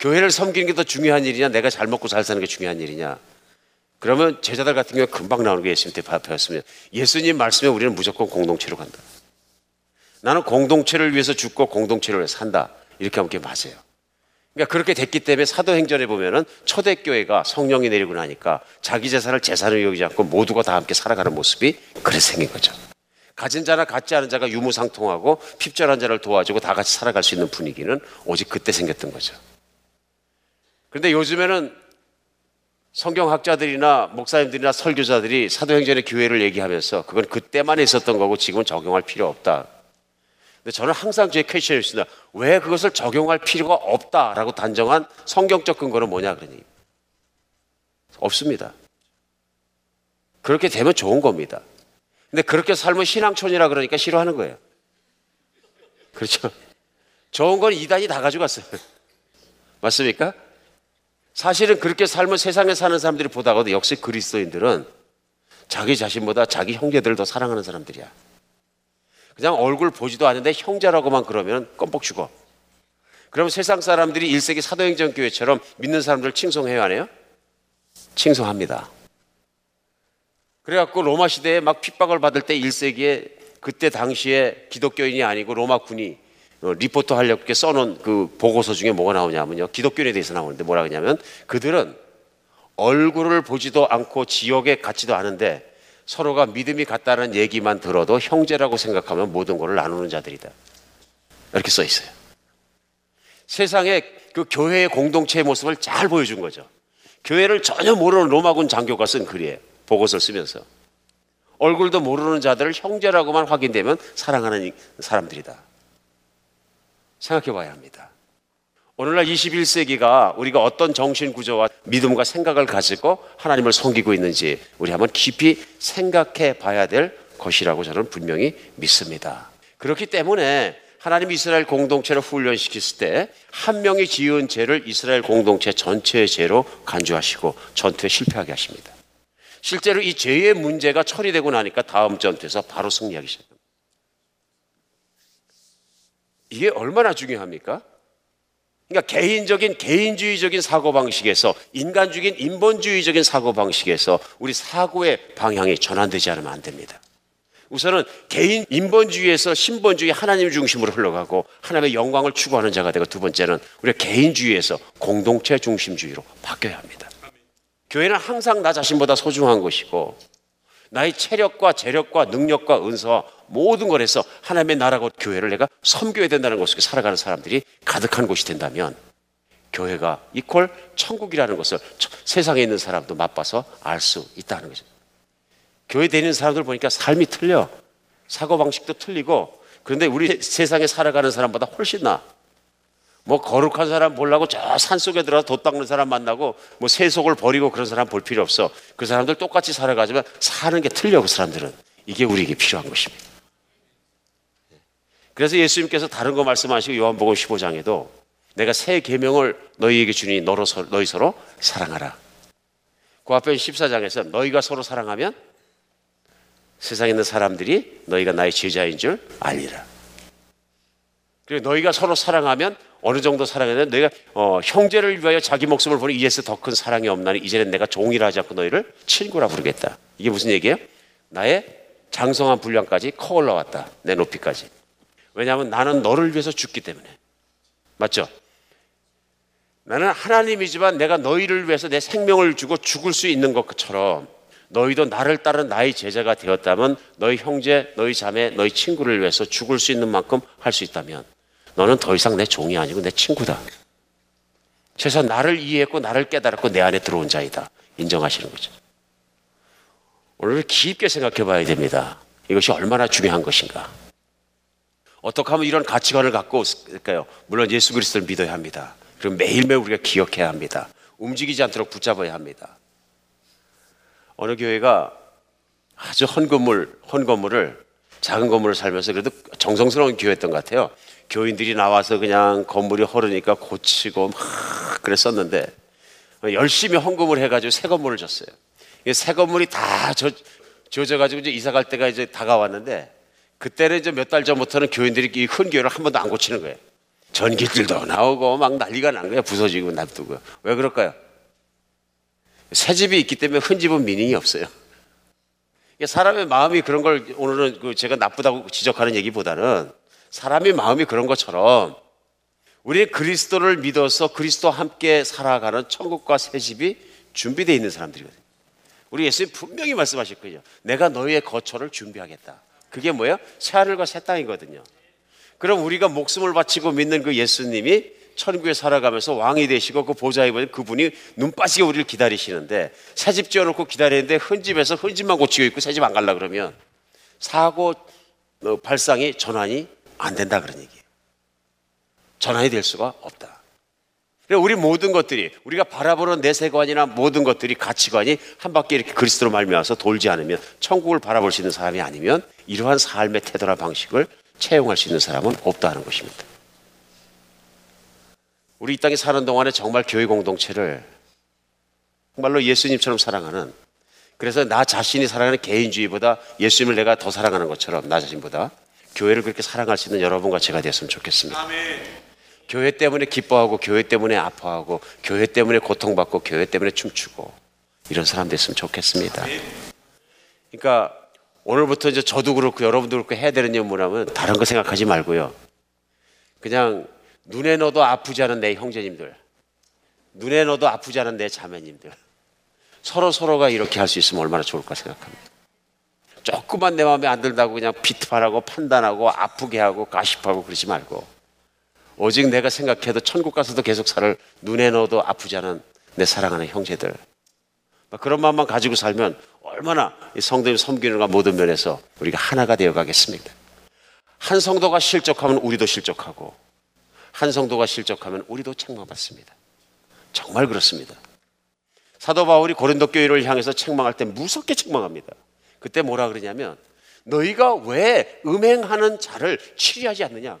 교회를 섬기는 게 더 중요한 일이냐, 내가 잘 먹고 잘 사는 게 중요한 일이냐. 그러면 제자들 같은 경우에 금방 나오는 게 예수님 때 배웠습니다. 예수님 말씀에 우리는 무조건 공동체로 간다. 나는 공동체를 위해서 죽고 공동체를 위해서 산다. 이렇게 하면 그게 맞아요. 그러니까 그렇게 됐기 때문에 사도행전에 보면은 초대교회가 성령이 내리고 나니까 자기 재산을 재산을 여기지 않고 모두가 다 함께 살아가는 모습이 그래서 생긴 거죠. 가진 자나 갖지 않은 자가 유무상통하고 핍절한 자를 도와주고 다 같이 살아갈 수 있는 분위기는 오직 그때 생겼던 거죠. 그런데 요즘에는 성경학자들이나 목사님들이나 설교자들이 사도행전의 교회를 얘기하면서 그건 그때만 있었던 거고 지금은 적용할 필요 없다. 근데 저는 항상 제 퀘션이 있습니다. 왜 그것을 적용할 필요가 없다라고 단정한 성경적 근거는 뭐냐 그러니 없습니다. 그렇게 되면 좋은 겁니다. 근데 그렇게 살면 신앙촌이라 그러니까 싫어하는 거예요. 그렇죠? 좋은 건 이단이 다 가져갔어요. 맞습니까? 사실은 그렇게 살면 세상에 사는 사람들이 보다가도 역시 그리스도인들은 자기 자신보다 자기 형제들을 더 사랑하는 사람들이야. 그냥 얼굴 보지도 않는데 형제라고만 그러면 껌뻑 죽어. 그럼 세상 사람들이 1세기 사도행전 교회처럼 믿는 사람들 칭송해요, 안 해요? 칭송합니다. 그래갖고 로마 시대에 막 핍박을 받을 때 1세기에 그때 당시에 기독교인이 아니고 로마 군이 어, 리포터 하려고 써놓은 그 보고서 중에 뭐가 나오냐면요. 기독교인에 대해서 나오는데 뭐라 그러냐면 그들은 얼굴을 보지도 않고 지역에 같지도 않은데 서로가 믿음이 같다는 얘기만 들어도 형제라고 생각하면 모든 것을 나누는 자들이다. 이렇게 써 있어요. 세상에 그 교회의 공동체의 모습을 잘 보여준 거죠. 교회를 전혀 모르는 로마군 장교가 쓴 글이에요. 보고서를 쓰면서. 얼굴도 모르는 자들을 형제라고만 확인되면 사랑하는 사람들이다. 생각해 봐야 합니다. 오늘날 21세기가 우리가 어떤 정신 구조와 믿음과 생각을 가지고 하나님을 섬기고 있는지 우리 한번 깊이 생각해 봐야 될 것이라고 저는 분명히 믿습니다. 그렇기 때문에 하나님 이스라엘 공동체를 훈련시켰을 때 한 명이 지은 죄를 이스라엘 공동체 전체의 죄로 간주하시고 전투에 실패하게 하십니다. 실제로 이 죄의 문제가 처리되고 나니까 다음 전투에서 바로 승리하기 시작합니다. 이게 얼마나 중요합니까? 그러니까 개인적인 개인주의적인 사고 방식에서 인간적인 인본주의적인 사고 방식에서 우리 사고의 방향이 전환되지 않으면 안 됩니다. 우선은 개인 인본주의에서 신본주의 하나님 중심으로 흘러가고 하나님의 영광을 추구하는 자가 되고 두 번째는 우리가 개인주의에서 공동체 중심주의로 바뀌어야 합니다. 교회는 항상 나 자신보다 소중한 것이고 나의 체력과 재력과 능력과 은사와 모든 것에서 하나님의 나라고 교회를 내가 섬겨야 된다는 것을 살아가는 사람들이 가득한 곳이 된다면 교회가 이퀄 천국이라는 것을 세상에 있는 사람도 맛봐서 알 수 있다는 거죠. 교회 다니는 사람들 보니까 삶이 틀려. 사고방식도 틀리고 그런데 우리 세상에 살아가는 사람보다 훨씬 나. 뭐 거룩한 사람 보려고 저 산속에 들어가서 돛 닦는 사람 만나고 뭐 세속을 버리고 그런 사람 볼 필요 없어. 그 사람들 똑같이 살아가지만 사는 게 틀려 그 사람들은. 이게 우리에게 필요한 것입니다. 그래서 예수님께서 다른 거 말씀하시고 요한복음 15장에도 내가 새 계명을 너희에게 주니 너로 너희 서로 사랑하라. 그 앞에 14장에서 너희가 서로 사랑하면 세상에 있는 사람들이 너희가 나의 제자인 줄 알리라. 그리고 너희가 서로 사랑하면 어느 정도 되 너희가 어, 형제를 위하여 자기 목숨을 보니 이에서 더 큰 사랑이 없나니 이제는 내가 종이라 하지 않고 너희를 친구라 부르겠다. 이게 무슨 얘기예요? 나의 장성한 분량까지 커 올라왔다. 내 높이까지. 왜냐하면 나는 너를 위해서 죽기 때문에. 맞죠? 나는 하나님이지만 내가 너희를 위해서 내 생명을 주고 죽을 수 있는 것처럼 너희도 나를 따른 나의 제자가 되었다면 너희 형제, 너희 자매, 너희 친구를 위해서 죽을 수 있는 만큼 할 수 있다면 너는 더 이상 내 종이 아니고 내 친구다. 최소한 나를 이해했고 나를 깨달았고 내 안에 들어온 자이다. 인정하시는 거죠. 오늘 깊게 생각해 봐야 됩니다. 이것이 얼마나 중요한 것인가. 어떻게 하면 이런 가치관을 갖고 있을까요? 물론 예수 그리스도를 믿어야 합니다. 그리고 매일매일 우리가 기억해야 합니다. 움직이지 않도록 붙잡아야 합니다. 어느 교회가 아주 헌 건물, 헌 건물을 작은 건물을 살면서 그래도 정성스러운 교회였던 것 같아요. 교인들이 나와서 그냥 건물이 허르니까 고치고 막 그랬었는데 열심히 헌금을 해가지고 새 건물을 줬어요. 새 건물이 다 젖, 젖어가지고 이제 이사 갈 때가 이제 다가왔는데 그때는 이제 몇 달 전부터는 교인들이 이 큰 교회를 한 번도 안 고치는 거예요. 전기줄도 나오고 막 난리가 난 거예요. 부서지고 놔두고. 왜 그럴까요? 새 집이 있기 때문에 큰 집은 미닝이 없어요. 사람의 마음이 그런 걸 오늘은 그 제가 나쁘다고 지적하는 얘기보다는 사람의 마음이 그런 것처럼 우리 그리스도를 믿어서 그리스도와 함께 살아가는 천국과 새 집이 준비되어 있는 사람들이거든요. 우리 예수님 분명히 말씀하실 거예요. 내가 너희의 거처를 준비하겠다. 그게 뭐예요? 새 하늘과 새 땅이거든요. 그럼 우리가 목숨을 바치고 믿는 그 예수님이 천국에 살아가면서 왕이 되시고 그 보좌에 보면 그분이 눈 빠지게 우리를 기다리시는데 새 집 지어놓고 기다리는데 흔 집에서 흔 집만 고치고 있고 새 집 안 갈라 그러면 사고 어, 발상이 전환이 안 된다 그런 얘기예요. 전환이 될 수가 없다. 우리 모든 것들이 우리가 바라보는 내세관이나 모든 것들이 가치관이 한 바퀴 이렇게 그리스도로 말미암아서 돌지 않으면 천국을 바라볼 수 있는 사람이 아니면 이러한 삶의 태도나 방식을 채용할 수 있는 사람은 없다는 것입니다. 우리 이 땅에 사는 동안에 정말 교회 공동체를 정말로 예수님처럼 사랑하는 그래서 나 자신이 사랑하는 개인주의보다 예수님을 내가 더 사랑하는 것처럼 나 자신보다 교회를 그렇게 사랑할 수 있는 여러분과 제가 되었으면 좋겠습니다. 아멘. 교회 때문에 기뻐하고 교회 때문에 아파하고 교회 때문에 고통받고 교회 때문에 춤추고 이런 사람 됐으면 좋겠습니다. 그러니까 오늘부터 이제 저도 그렇고 여러분도 그렇고 해야 되는 일 뭐냐면 다른 거 생각하지 말고요. 그냥 눈에 넣어도 아프지 않은 내 형제님들, 눈에 넣어도 아프지 않은 내 자매님들, 서로 서로가 이렇게 할 수 있으면 얼마나 좋을까 생각합니다. 조금만 내 마음에 안 들다고 그냥 비트발하고 판단하고 아프게 하고 가십하고 그러지 말고 오직 내가 생각해도 천국 가서도 계속 살을 눈에 넣어도 아프지 않은 내 사랑하는 형제들 그런 마음만 가지고 살면 얼마나 이 성도님 섬기는가 모든 면에서 우리가 하나가 되어 가겠습니까? 한 성도가 실족하면 우리도 실족하고 한 성도가 실족하면 우리도 책망받습니다. 정말 그렇습니다. 사도 바울이 고린도 교회를 향해서 책망할 때 무섭게 책망합니다. 그때 뭐라 그러냐면 너희가 왜 음행하는 자를 치리하지 않느냐.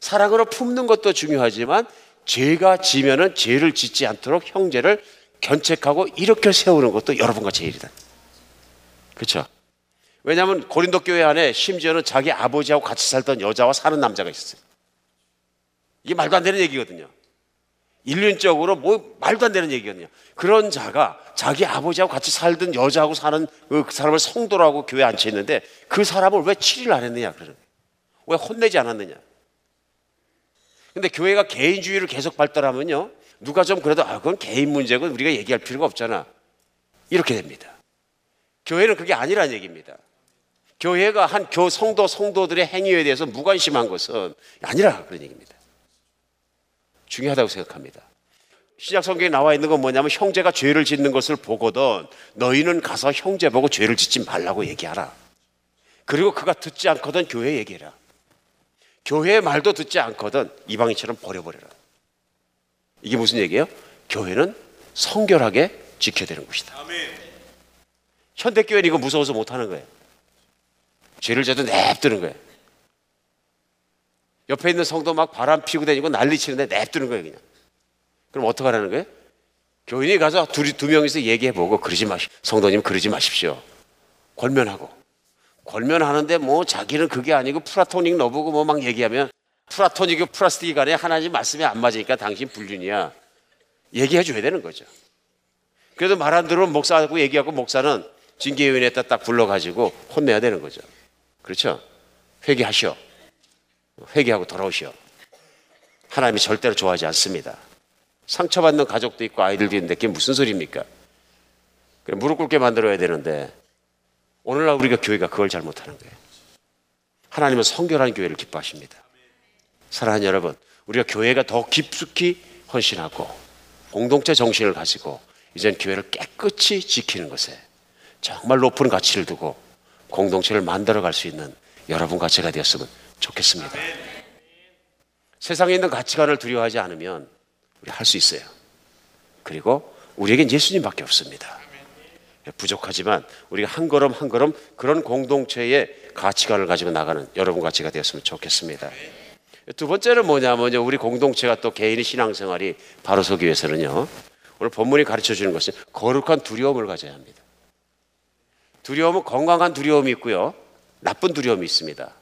사랑으로 품는 것도 중요하지만 죄가 지면은 죄를 짓지 않도록 형제를 견책하고 이렇게 세우는 것도 여러분과 제 일이다. 그렇죠? 왜냐하면 고린도 교회 안에 심지어는 자기 아버지하고 같이 살던 여자와 사는 남자가 있었어요. 이게 말도 안 되는 얘기거든요. 인륜적으로 뭐 말도 안 되는 얘기거든요. 그런 자가 자기 아버지하고 같이 살던 여자하고 사는 그 사람을 성도라고 교회에 앉혀 있는데 그 사람을 왜 치리를 안 했느냐 그러는. 왜 혼내지 않았느냐. 근데 교회가 개인주의를 계속 발달하면요. 누가 좀 그래도 아 그건 개인 문제고 우리가 얘기할 필요가 없잖아. 이렇게 됩니다. 교회는 그게 아니란 얘기입니다. 교회가 한 교 성도 성도들의 행위에 대해서 무관심한 것은 아니라 그런 얘기입니다. 중요하다고 생각합니다. 신약 성경에 나와 있는 건 뭐냐면 형제가 죄를 짓는 것을 보거든 너희는 가서 형제 보고 죄를 짓지 말라고 얘기하라. 그리고 그가 듣지 않거든 교회 얘기해라. 교회의 말도 듣지 않거든 이방인처럼 버려버려라. 이게 무슨 얘기예요? 교회는 성결하게 지켜야 되는 것이다. 현대교회는 이거 무서워서 못하는 거예요. 죄를 져도 냅두는 거예요. 옆에 있는 성도 막 바람 피고 다니고 난리 치는데 냅두는 거예요, 그냥. 그럼 어떻게 하라는 거예요? 교인이 가서 둘이 두 명이서 얘기해 보고 그러지 마시 성도님 그러지 마십시오. 권면하고. 권면하는데 뭐 자기는 그게 아니고 플라토닉 너보고 뭐 막 얘기하면 플라토닉이 플라스틱이 간에 하나님 말씀에 안 맞으니까 당신 불륜이야. 얘기해 줘야 되는 거죠. 그래도 말 안 들으면 목사하고 얘기하고 목사는 징계위원회에다 딱 불러가지고 혼내야 되는 거죠. 그렇죠? 회개하시오. 회개하고 돌아오시오. 하나님이 절대로 좋아하지 않습니다. 상처받는 가족도 있고 아이들도 있는데 그게 무슨 소리입니까? 무릎 꿇게 만들어야 되는데 오늘날 우리가 교회가 그걸 잘못하는 거예요. 하나님은 성결한 교회를 기뻐하십니다. 사랑하는 여러분, 우리가 교회가 더 깊숙이 헌신하고 공동체 정신을 가지고 이젠 교회를 깨끗이 지키는 것에 정말 높은 가치를 두고 공동체를 만들어 갈 수 있는 여러분과 제가 되었으면 좋겠습니다. 세상에 있는 가치관을 두려워하지 않으면 우리 할 수 있어요. 그리고 우리에겐 예수님밖에 없습니다. 부족하지만 우리가 한 걸음 한 걸음 그런 공동체의 가치관을 가지고 나가는 여러분과 제가 되었으면 좋겠습니다. 두 번째는 뭐냐면요. 우리 공동체가 또 개인의 신앙생활이 바로 서기 위해서는요. 오늘 본문이 가르쳐 주는 것은 거룩한 두려움을 가져야 합니다. 두려움은 건강한 두려움이 있고요. 나쁜 두려움이 있습니다.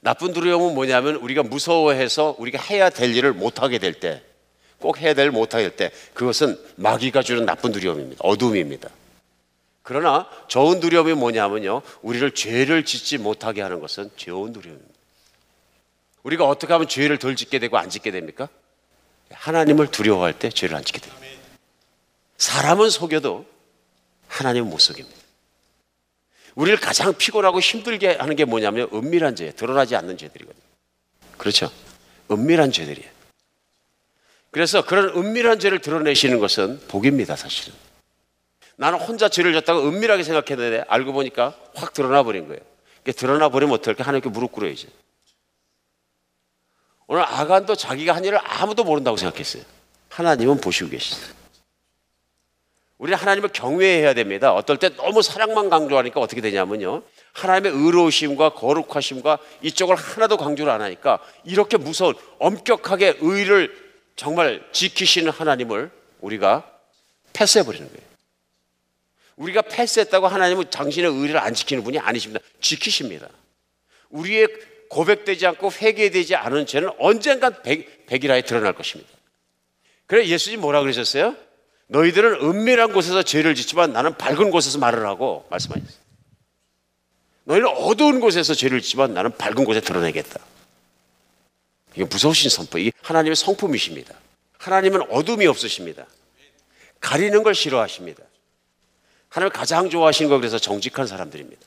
나쁜 두려움은 뭐냐면 우리가 무서워해서 우리가 해야 될 일을 못하게 될 때, 꼭 해야 될될 때, 그것은 마귀가 주는 나쁜 두려움입니다. 어둠입니다. 그러나 좋은 두려움이 뭐냐면요. 우리를 죄를 짓지 못하게 하는 것은 좋은 두려움입니다. 우리가 어떻게 하면 죄를 덜 짓게 되고 안 짓게 됩니까? 하나님을 두려워할 때 죄를 안 짓게 됩니다. 사람은 속여도 하나님은 못 속입니다. 우리를 가장 피곤하고 힘들게 하는 게 뭐냐면 은밀한 죄, 드러나지 않는 죄들이거든요. 그렇죠? 은밀한 죄들이에요. 그래서 그런 은밀한 죄를 드러내시는 것은 복입니다, 사실은. 나는 혼자 죄를 졌다고 은밀하게 생각했는데 알고 보니까 확 드러나 버린 거예요. 드러나 버리면 어떨까? 하나님께 무릎 꿇어야지. 오늘 아간도 자기가 한 일을 아무도 모른다고 생각했어요. 하나님은 보시고 계시죠. 우리는 하나님을 경외해야 됩니다. 어떨 때 너무 사랑만 강조하니까 어떻게 되냐면요. 하나님의 의로우심과 거룩하심과 이쪽을 하나도 강조를 안 하니까 이렇게 무서운 엄격하게 의를 정말 지키시는 하나님을 우리가 패스해 버리는 거예요. 우리가 패스했다고 하나님은 당신의 의를 안 지키는 분이 아니십니다. 지키십니다. 우리의 고백되지 않고 회개되지 않은 죄는 언젠간 백, 백일하에 드러날 것입니다. 그래 예수님 뭐라 그러셨어요? 너희들은 은밀한 곳에서 죄를 짓지만 나는 밝은 곳에서 말을 하고 말씀하셨어요. 너희는 어두운 곳에서 죄를 짓지만 나는 밝은 곳에 드러내겠다. 이게 무서우신 선포. 이게 하나님의 성품이십니다. 하나님은 어둠이 없으십니다. 가리는 걸 싫어하십니다. 하나님 가장 좋아하시는 거 그래서 정직한 사람들입니다.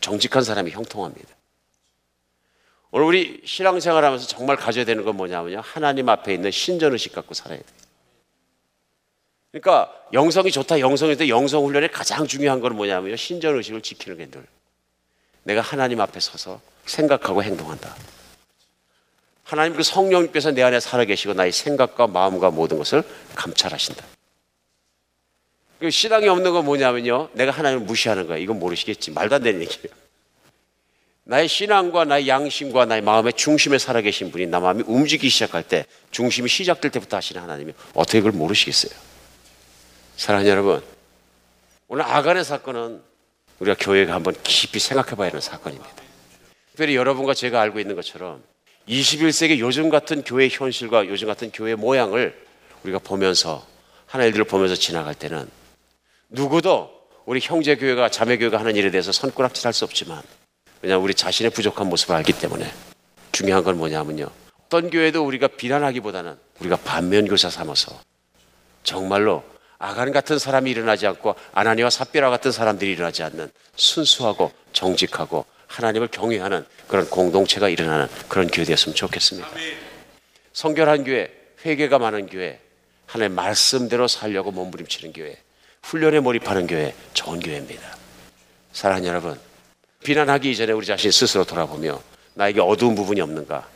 정직한 사람이 형통합니다. 오늘 우리 신앙생활 하면서 정말 가져야 되는 건 뭐냐면요. 하나님 앞에 있는 신전의식 갖고 살아야 돼요. 그러니까 영성이 좋다, 좋다, 영성 훈련의 가장 중요한 건 뭐냐면요. 신전의식을 지키는 게 늘. 내가 하나님 앞에 서서 생각하고 행동한다. 하나님 그 성령님께서 내 안에 살아계시고 나의 생각과 마음과 모든 것을 감찰하신다. 그 신앙이 없는 건 뭐냐면요. 내가 하나님을 무시하는 거야. 이건 모르시겠지. 말도 안 되는 얘기예요. 나의 신앙과 나의 양심과 나의 마음의 중심에 살아계신 분이 나 마음이 움직이기 시작할 때 중심이 시작될 때부터 하시는 하나님이 어떻게 그걸 모르시겠어요? 사랑하는 여러분, 오늘 아간의 사건은 우리가 교회가 한번 깊이 생각해 봐야 하는 사건입니다. 특별히 여러분과 제가 알고 있는 것처럼 21세기 요즘 같은 교회 현실과 요즘 같은 교회 모양을 우리가 보면서 하나 일들을 보면서 지나갈 때는 누구도 우리 형제 교회가 자매 교회가 하는 일에 대해서 손가락질할 수 없지만 왜냐 우리 자신의 부족한 모습을 알기 때문에 중요한 건 뭐냐면요. 어떤 교회도 우리가 비난하기보다는 우리가 반면 교사 삼아서 정말로 아간 같은 사람이 일어나지 않고 아나니와 삽비라 같은 사람들이 일어나지 않는 순수하고 정직하고 하나님을 경외하는 그런 공동체가 일어나는 그런 교회 되었으면 좋겠습니다. 성결한 교회, 회개가 많은 교회, 하나님 말씀대로 살려고 몸부림치는 교회, 훈련에 몰입하는 교회, 좋은 교회입니다. 사랑하는 여러분, 비난하기 이전에 우리 자신 스스로 돌아보며 나에게 어두운 부분이 없는가,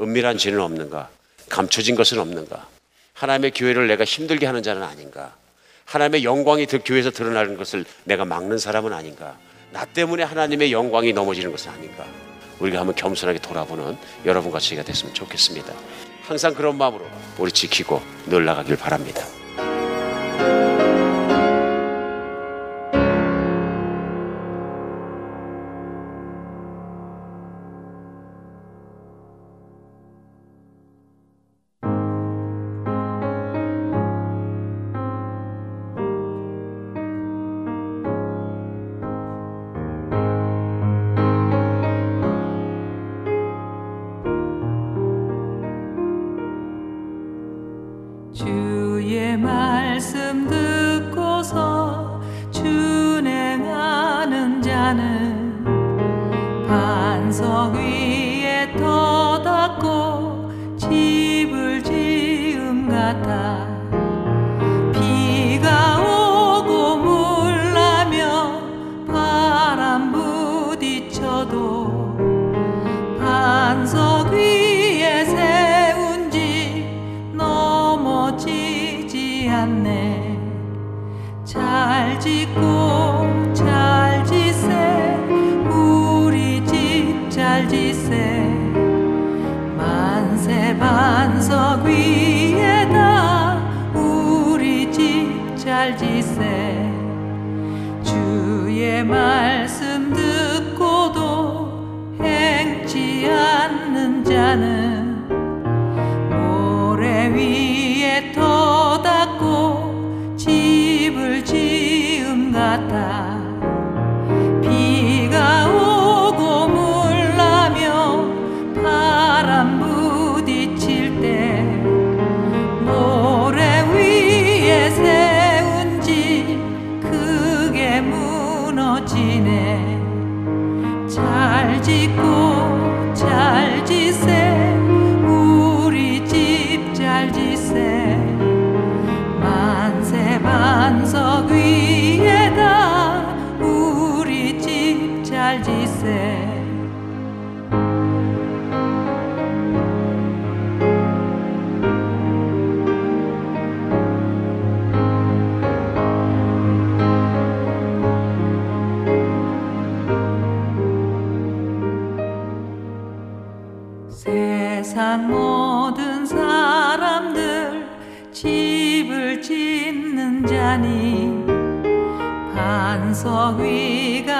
은밀한 죄는 없는가, 감춰진 것은 없는가, 하나님의 교회를 내가 힘들게 하는 자는 아닌가, 하나님의 영광이 그 교회에서 드러나는 것을 내가 막는 사람은 아닌가, 나 때문에 하나님의 영광이 넘어지는 것은 아닌가, 우리가 한번 겸손하게 돌아보는 여러분과 저희가 됐으면 좋겠습니다. 항상 그런 마음으로 우리 지키고 늘 나가길 바랍니다. 자니 반석 위가